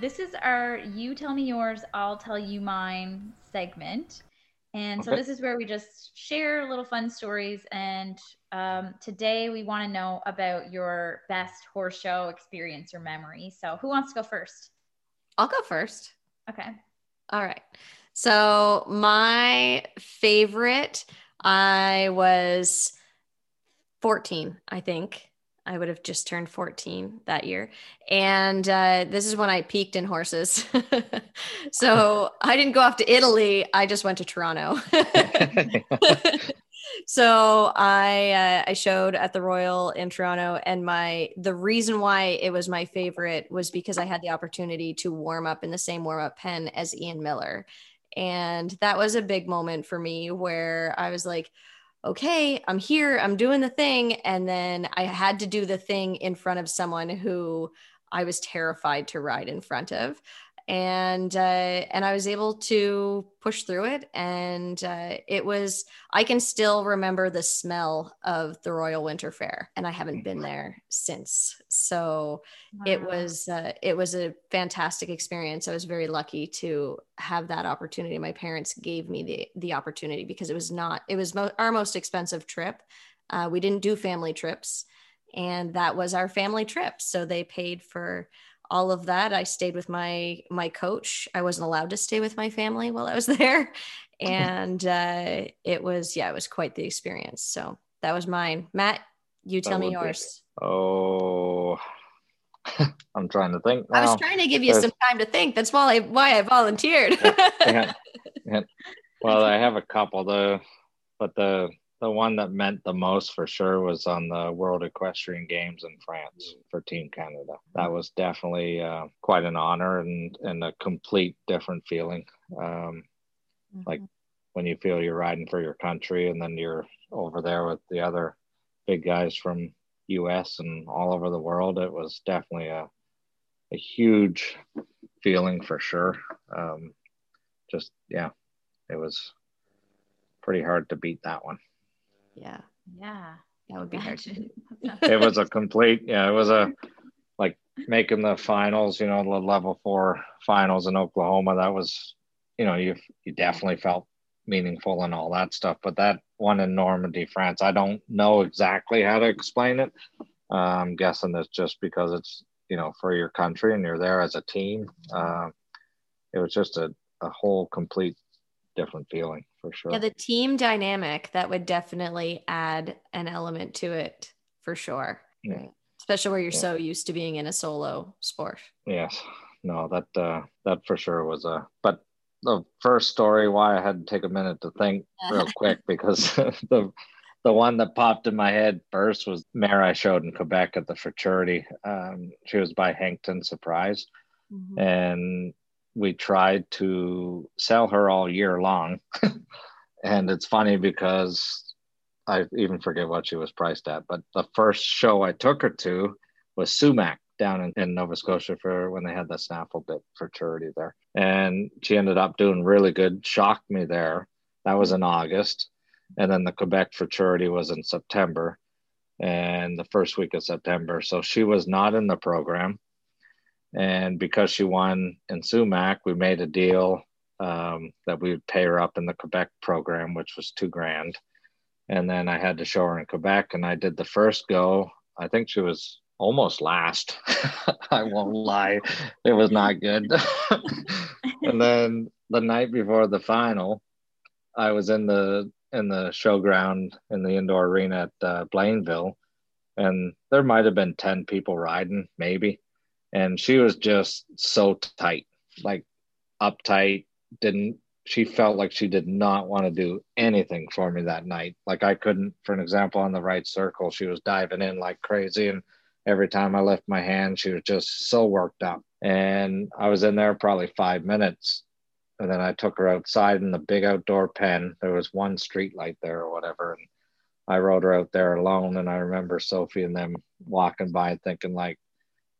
This is our You Tell Me Yours, I'll Tell You Mine segment. And so this is where we just share little fun stories. And um, today we want to know about your best horse show experience or memory. So who wants to go first? I'll go first. Okay. All right. So my favorite, I was 14, I think. I would have just turned 14 that year. And uh, this is when I peaked in horses. so I didn't go off to Italy. I just went to Toronto. so I uh, I showed at the Royal in Toronto, and my the reason why it was my favorite was because I had the opportunity to warm up in the same warm up pen as Ian Millar, and that was a big moment for me where I was like, okay, I'm here, I'm doing the thing, and then I had to do the thing in front of someone who I was terrified to ride in front of and uh, and I was able to push through it. And uh, it was I can still remember the smell of the Royal Winter Fair, and I haven't been there since. So it was uh, it was a fantastic experience. I was very lucky to have that opportunity. My parents gave me the the opportunity because it was not it was mo- our most expensive trip. Uh, we didn't do family trips, and that was our family trip. So they paid for all of that. I stayed with my my coach. I wasn't allowed to stay with my family while I was there, and uh, it was yeah, it was quite the experience. So that was mine. Matt, you tell me would be- yours. oh, I'm trying to think. I was trying to give you there's- some time to think. That's why I why I volunteered. yeah, yeah. Well, I have a couple. The but the the one that meant the most for sure was on the World Equestrian Games in France for Team Canada. That was definitely uh, quite an honor and and a complete different feeling. Um, Like- when you feel you're riding for your country, and then you're over there with the other big guys from U.S. and all over the world. It was definitely a a huge feeling for sure. Um, just yeah, it was pretty hard to beat that one. Yeah, Yeah. that would be hard to do. It was a complete yeah, it was a like making the finals, you know, the level four finals in Oklahoma. That was, you know, you you definitely felt meaningful and all that stuff. But that one in Normandy, France, I don't know exactly how to explain it. Uh, I'm guessing it's just because it's you know for your country and you're there as a team. Uh, it was just a, a whole complete different feeling for sure. Yeah, the team dynamic that would definitely add an element to it for sure. Yeah. Especially where you're Yeah. so used to being in a solo sport. Yes, no, that uh, that for sure was a. But the first story, why I had to take a minute to think real quick because the the one that popped in my head first was mare I showed in Quebec at the futurity. Um, she was by Hang Ten Surprize, Mhm. and we tried to sell her all year long. and it's funny because I even forget what she was priced at, but the first show I took her to was Sumac down in, in Nova Scotia for when they had the snaffle bit futurity there. And she ended up doing really good, shocked me there. That was in August. And then the Quebec futurity was in September and the first week of September. So she was not in the program. And because she won in Sumac, we made a deal um, that we would pay her up in the Quebec program, which was two grand. And then I had to show her in Quebec, and I did the first go. I think she was almost last. I won't lie, it was not good. and then the night before the final, I was in the in the showground in the indoor arena at uh, Blainville, and there might have been ten people riding, maybe. And she was just so tight, like uptight. Didn't she felt like she did not want to do anything for me that night. Like I couldn't, for an example, on the right circle, she was diving in like crazy. And every time I left my hand, she was just so worked up. And I was in there probably five minutes. And then I took her outside in the big outdoor pen. There was one street light there or whatever. And I rode her out there alone. And I remember Sophie and them walking by thinking like,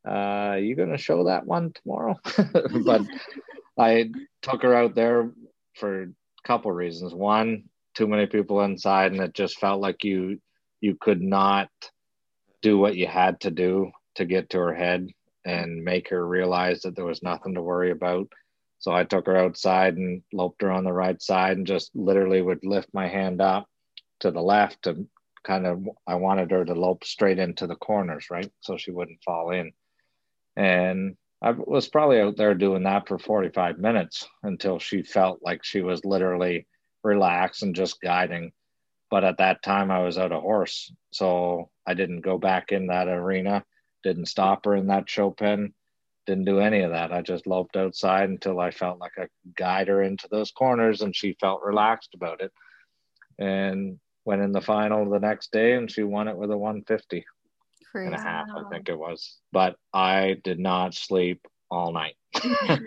uh, you going to show that one tomorrow? but I took her out there for a couple reasons. One, too many people inside, and it just felt like you you could not do what you had to do to get to her head and make her realize that there was nothing to worry about. So I took her outside and loped her on the right side and just literally would lift my hand up to the left to kind of, I wanted her to lope straight into the corners, right? So she wouldn't fall in. And I was probably out there doing that for 45 minutes until she felt like she was literally relaxed and just guiding. But at that time, I was out of horse. So I didn't go back in that arena, didn't stop her in that show pen, didn't do any of that. I just loped outside until I felt like I could guide her into those corners and she felt relaxed about it. And went in the final the next day and she won it with a 150 Crazy. and a half, I think it was. But I did not sleep all night.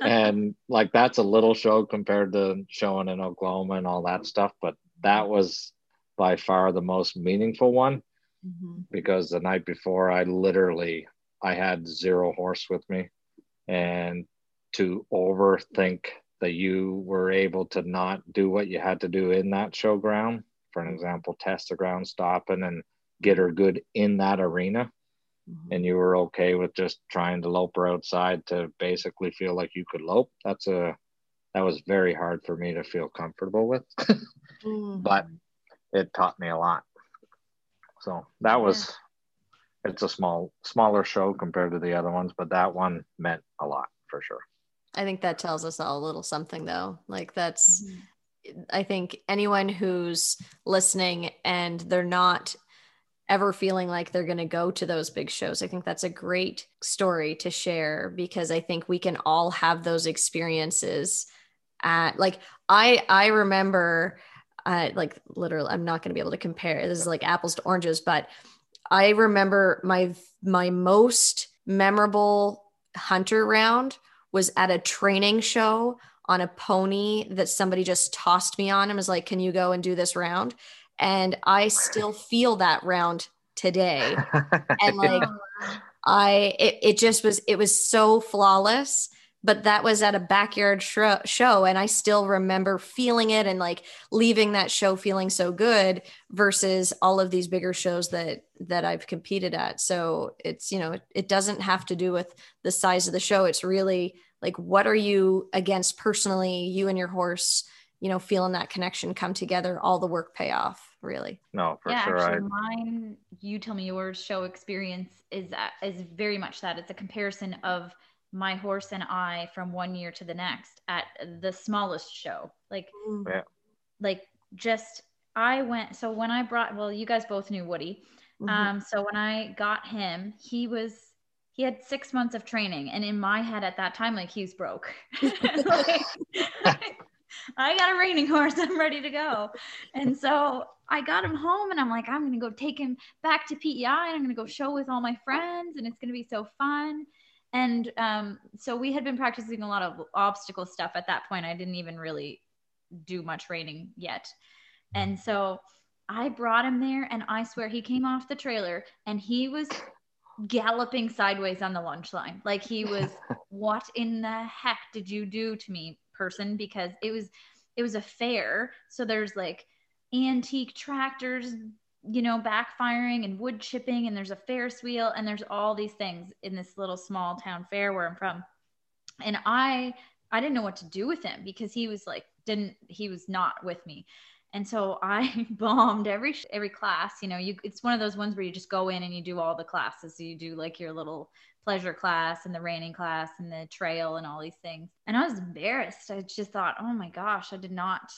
and like that's a little show compared to showing in Oklahoma and all that stuff. But that was by far the most meaningful one mm-hmm. because the night before I literally I had zero horse with me and to overthink that you were able to not do what you had to do in that showground for an example test the ground stopping and get her good in that arena mm-hmm. and you were okay with just trying to lope her outside to basically feel like you could lope that's a that was very hard for me to feel comfortable with mm-hmm. but it taught me a lot so that was yeah. it's a small smaller show compared to the other ones but that one meant a lot for sure i think that tells us all a little something though like that's mm-hmm. I think anyone who's listening and they're not ever feeling like they're going to go to those big shows. I think that's a great story to share because I think we can all have those experiences at like I I remember uh, like literally I'm not going to be able to compare this is like apples to oranges but I remember my my most memorable hunter round was at a training show on a pony that somebody just tossed me on and was like, Can you go and do this round? And I still feel that round today. and like, I, it, it just was, it was so flawless. But that was at a backyard sh- show. And I still remember feeling it and like leaving that show feeling so good versus all of these bigger shows that, that I've competed at. So it's, you know, it, it doesn't have to do with the size of the show. It's really like what are you against personally you and your horse you know feeling that connection come together all the work pay off really. No for yeah, sure. actually, I... mine you tell me yours show experience is that is very much that. It's a comparison of my horse and i from one year to the next at the smallest show. Like mm. yeah. like just i went so when i brought well you guys both knew woody. Mm-hmm. um so when i got him he was he had six months of training. And in my head at that time like he's broke. Like, i got a reining horse. I'm ready to go. And so i got him home and i'm like i'm gonna go take him back to pei and i'm gonna go show with all my friends and it's gonna be so fun. And um, so we had been practicing a lot of obstacle stuff at that point. I didn't even really do much reining yet. And so I brought him there, and I swear he came off the trailer and he was galloping sideways on the lunch line. Like he was, what in the heck did you do to me, person? Because it was, it was a fair. So there's like antique tractors, you know, backfiring and wood chipping, and there's a Ferris wheel, and there's all these things in this little small town fair where I'm from. And I, I didn't know what to do with him because he was like, didn't, he was not with me and so I bombed every every class. You know, you it's one of those ones where you just go in and you do all the classes. So you do like your little pleasure class and the reining class and the trail and all these things. And I was embarrassed. I just thought, oh my gosh, I did not.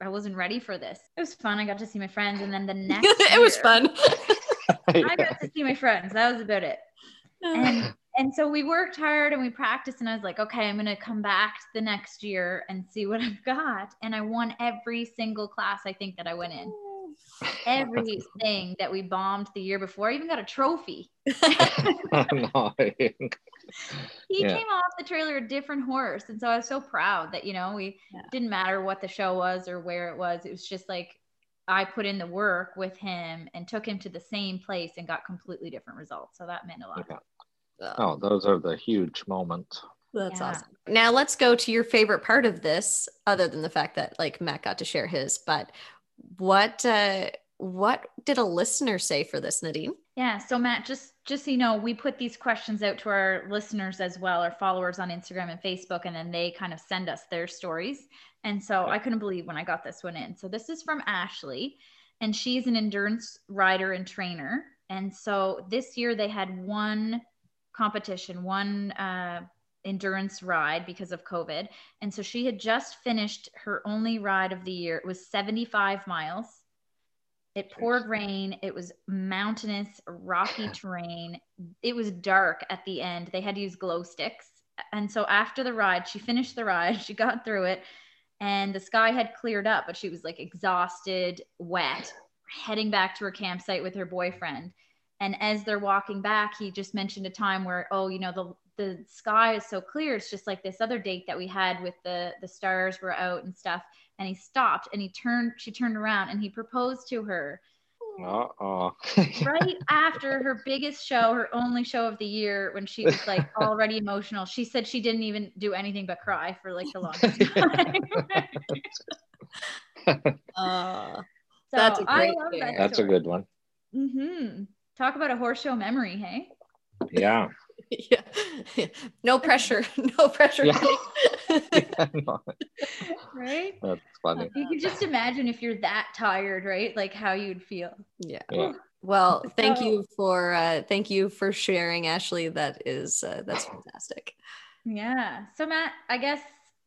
I wasn't ready for this. It was fun. I got to see my friends, and then the next it year, was fun. I got to see my friends. That was about it. And and so we worked hard and we practiced and i was like okay i'm going to come back the next year and see what i've got and i won every single class i think that i went in everything that we bombed the year before I even got a trophy he yeah. came off the trailer a different horse and so i was so proud that you know we yeah. didn't matter what the show was or where it was it was just like I put in the work with him and took him to the same place and got completely different results. So that meant a lot. Oh, those are the huge moments. That's yeah. awesome. Now let's go to your favorite part of this, other than the fact that like Matt got to share his. But what uh, what did a listener say for this, Nadine? Yeah. So Matt, just just so you know, we put these questions out to our listeners as well, our followers on Instagram and Facebook, and then they kind of send us their stories. And so I couldn't believe when I got this one in. So this is from Ashley, and she's an endurance rider and trainer. And so this year they had one competition, one uh, endurance ride because of COVID. And so she had just finished her only ride of the year. It was 75 miles it poured rain. It was mountainous, rocky terrain. It was dark at the end. They had to use glow sticks. And so after the ride, she finished the ride, she got through it, and the sky had cleared up, but she was like exhausted, wet, heading back to her campsite with her boyfriend. And as they're walking back, he just mentioned a time where, oh, you know, the the sky is so clear. It's just like this other date that we had with the the stars were out and stuff. And he stopped and he turned she turned around and he proposed to her. Uh-oh. right after her biggest show her only show of the year when she was like already emotional. She said she didn't even do anything but cry for like the longest time. Uh, so that's a great that that's a good one. Mm-hmm. Talk about a horse show memory hey yeah yeah. No pressure. No pressure. Yeah. yeah, no. Right? That's funny. You can just imagine if you're that tired, right? Like how you'd feel. Yeah. yeah. Well, thank so, you for uh thank you for sharing, Ashley. That is uh, that's fantastic. Yeah. So Matt, I guess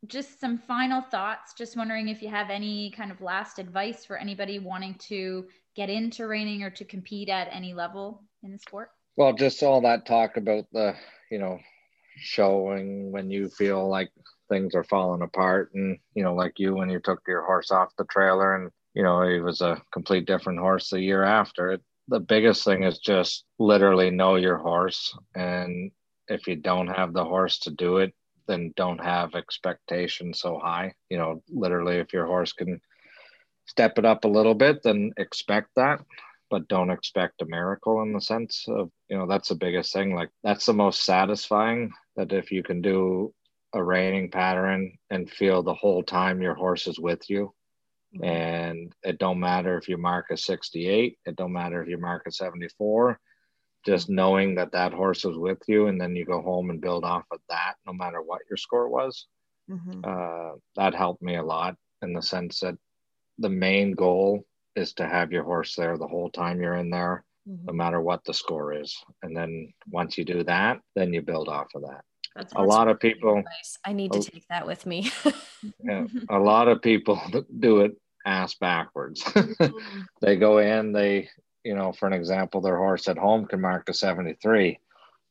just some final thoughts. Just wondering if you have any kind of last advice for anybody wanting to get into reining or to compete at any level in the sport. Well, just all that talk about the, you know, showing when you feel like things are falling apart and, you know, like you when you took your horse off the trailer and, you know, he was a complete different horse the year after. It, the biggest thing is just literally know your horse. And if you don't have the horse to do it, then don't have expectations so high. You know, literally, if your horse can step it up a little bit, then expect that but don't expect a miracle in the sense of you know that's the biggest thing like that's the most satisfying that if you can do a reining pattern and feel the whole time your horse is with you mm-hmm. and it don't matter if you mark a 68 it don't matter if you mark a 74 just mm-hmm. knowing that that horse is with you and then you go home and build off of that no matter what your score was mm-hmm. uh, that helped me a lot in the sense that the main goal is to have your horse there the whole time you're in there, mm-hmm. no matter what the score is. And then once you do that, then you build off of that. That's a lot of people. Advice. I need to take that with me. yeah, a lot of people do it ass backwards. Mm-hmm. they go in, they, you know, for an example, their horse at home can mark a 73.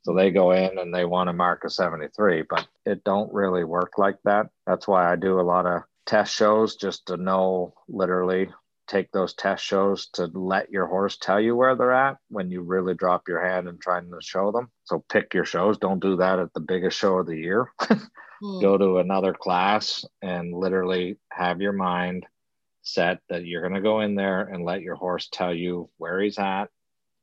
So they go in and they want to mark a 73, but it don't really work like that. That's why I do a lot of test shows just to know literally take those test shows to let your horse tell you where they're at when you really drop your hand and trying to show them. So pick your shows. Don't do that at the biggest show of the year. mm. Go to another class and literally have your mind set that you're going to go in there and let your horse tell you where he's at.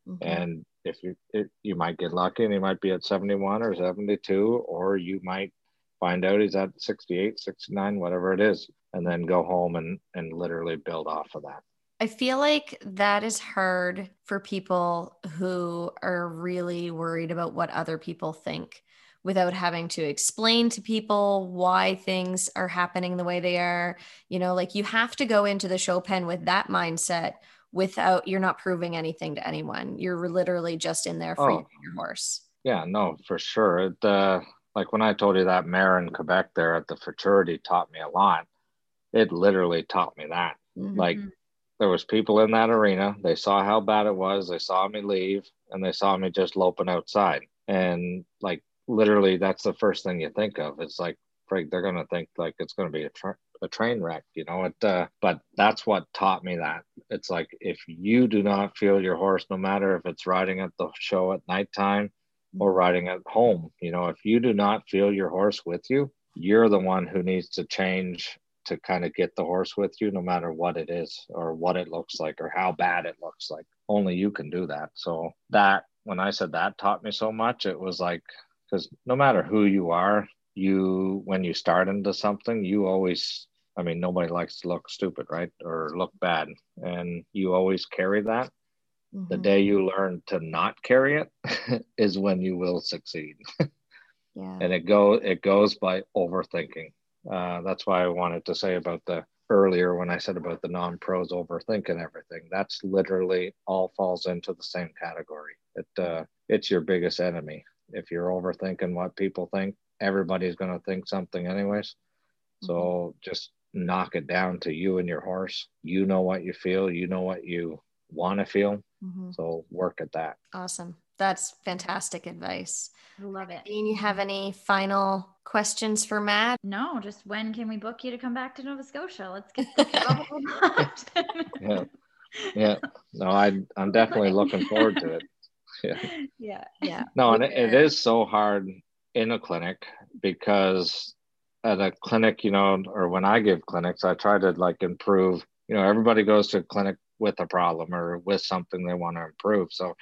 Mm-hmm. And if you it, you might get lucky and he might be at 71 or 72 or you might find out he's at 68 69 whatever it is and then go home and and literally build off of that I feel like that is hard for people who are really worried about what other people think without having to explain to people why things are happening the way they are. You know, like you have to go into the show pen with that mindset without you're not proving anything to anyone. You're literally just in there for oh, your horse. Yeah, no, for sure. Uh, like when I told you that mare in Quebec there at the futurity taught me a lot it literally taught me that. Mm-hmm. Like there was people in that arena. They saw how bad it was. They saw me leave and they saw me just loping outside. And like literally that's the first thing you think of. It's like, Frank, they're going to think like it's going to be a, tra- a train wreck, you know, it, uh, but that's what taught me that it's like, if you do not feel your horse, no matter if it's riding at the show at nighttime or riding at home, you know, if you do not feel your horse with you, you're the one who needs to change to kind of get the horse with you no matter what it is or what it looks like or how bad it looks like only you can do that so that when i said that taught me so much it was like because no matter who you are you when you start into something you always I mean, nobody likes to look stupid, right? Or look bad. And you always carry that. Mm-hmm. The day you learn to not carry it is when you will succeed. yeah. And it go it goes by overthinking. Uh, that's why I wanted to say about the earlier when I said about the non-pros overthinking everything. That's literally all falls into the same category. It uh, it's your biggest enemy. If you're overthinking what people think, everybody's going to think something anyways. So mm-hmm. just knock it down to you and your horse. You know what you feel. You know what you want to feel. Mm-hmm. So work at that. Awesome. That's fantastic advice. I love it. Dean, you have any final questions for Matt? No, just when can we book you to come back to Nova Scotia? Let's get yeah. Yeah. No, I I'm definitely looking forward to it. Yeah. Yeah. Yeah. No, and it, it is so hard in a clinic because at a clinic, you know, or when I give clinics, I try to like improve. You know, everybody goes to a clinic with a problem or with something they want to improve. So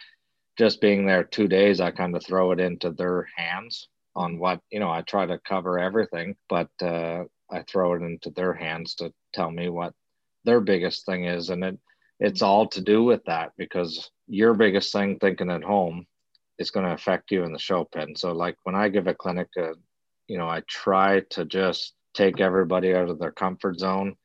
just being there two days, I kind of throw it into their hands on what, you know, I try to cover everything, but uh, I throw it into their hands to tell me what their biggest thing is. And it, it's all to do with that because your biggest thing thinking at home is going to affect you in the show pen. So like when I give a clinic, uh, you know, I try to just take everybody out of their comfort zone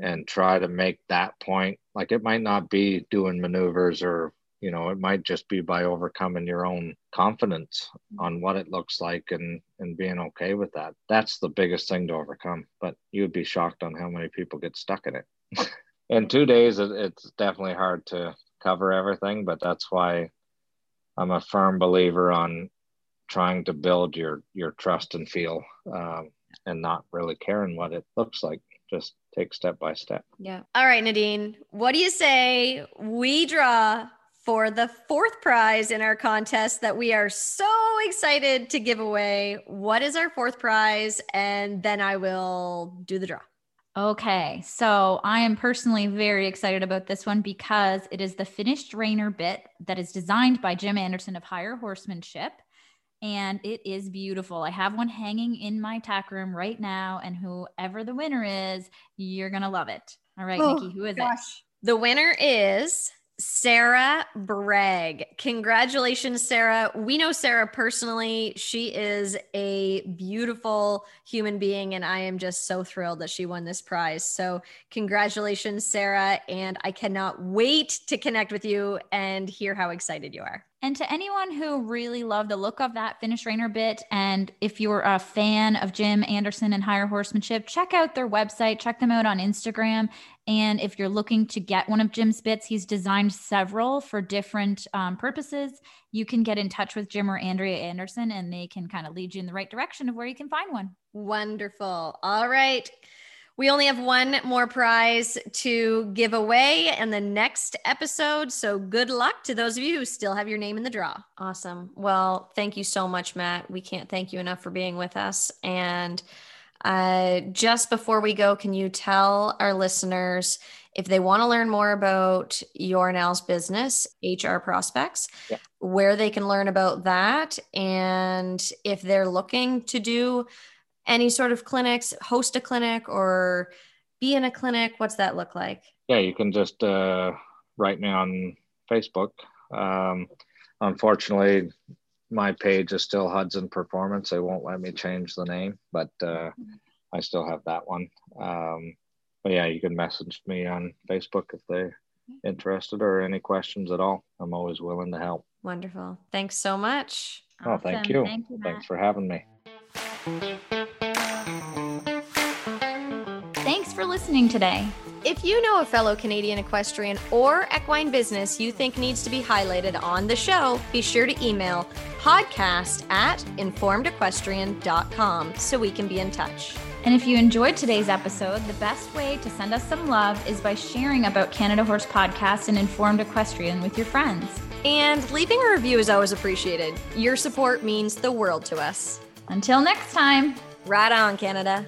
and try to make that point. Like it might not be doing maneuvers or you know it might just be by overcoming your own confidence on what it looks like and and being okay with that. That's the biggest thing to overcome but you'd be shocked on how many people get stuck in it. In two days it's definitely hard to cover everything but that's why i'm a firm believer on trying to build your your trust and feel um, and not really caring what it looks like. Just take step by step yeah all right nadine what do you say we draw for the fourth prize in our contest that we are so excited to give away. What is our fourth prize? And then I will do the draw. Okay, so I am personally very excited about this one because it is the finished reiner bit that is designed by Jim Anderson of Higher Horsemanship. And it is beautiful. I have one hanging in my tack room right now. And whoever the winner is, you're going to love it. All right, oh, Nikki, who is gosh. it? The winner is Sarah Bragg. Congratulations, Sarah. We know Sarah personally. She is a beautiful human being, and I am just so thrilled that she won this prize. So, congratulations, Sarah. And I cannot wait to connect with you and hear how excited you are. And to anyone who really loved the look of that finish reiner bit, and if you're a fan of Jim Anderson and Higher Horsemanship, check out their website, check them out on Instagram. And if you're looking to get one of Jim's bits, he's designed several for different um, purposes. You can get in touch with Jim or Andrea Anderson, and they can kind of lead you in the right direction of where you can find one. Wonderful. All right. We only have one more prize to give away in the next episode. So good luck to those of you who still have your name in the draw. Awesome. Well, thank you so much, Matt. We can't thank you enough for being with us. And uh, just before we go, can you tell our listeners if they want to learn more about your Al's business, HR Prospects, yeah. where they can learn about that, and if they're looking to do any sort of clinics, host a clinic or be in a clinic? What's that look like? Yeah, you can just uh, write me on Facebook. Um, unfortunately, my page is still Hudson Performance. They won't let me change the name, but uh, I still have that one. Um, but yeah, you can message me on Facebook if they're interested or any questions at all. I'm always willing to help. Wonderful. Thanks so much. Oh, thank you. Thank you Thanks for having me. Thanks for listening today. If you know a fellow Canadian equestrian or equine business you think needs to be highlighted on the show, be sure to email podcast at informedequestrian.com so we can be in touch. And if you enjoyed today's episode, the best way to send us some love is by sharing about Canada Horse Podcast and Informed Equestrian with your friends. And leaving a review is always appreciated. Your support means the world to us. Until next time, right on, Canada.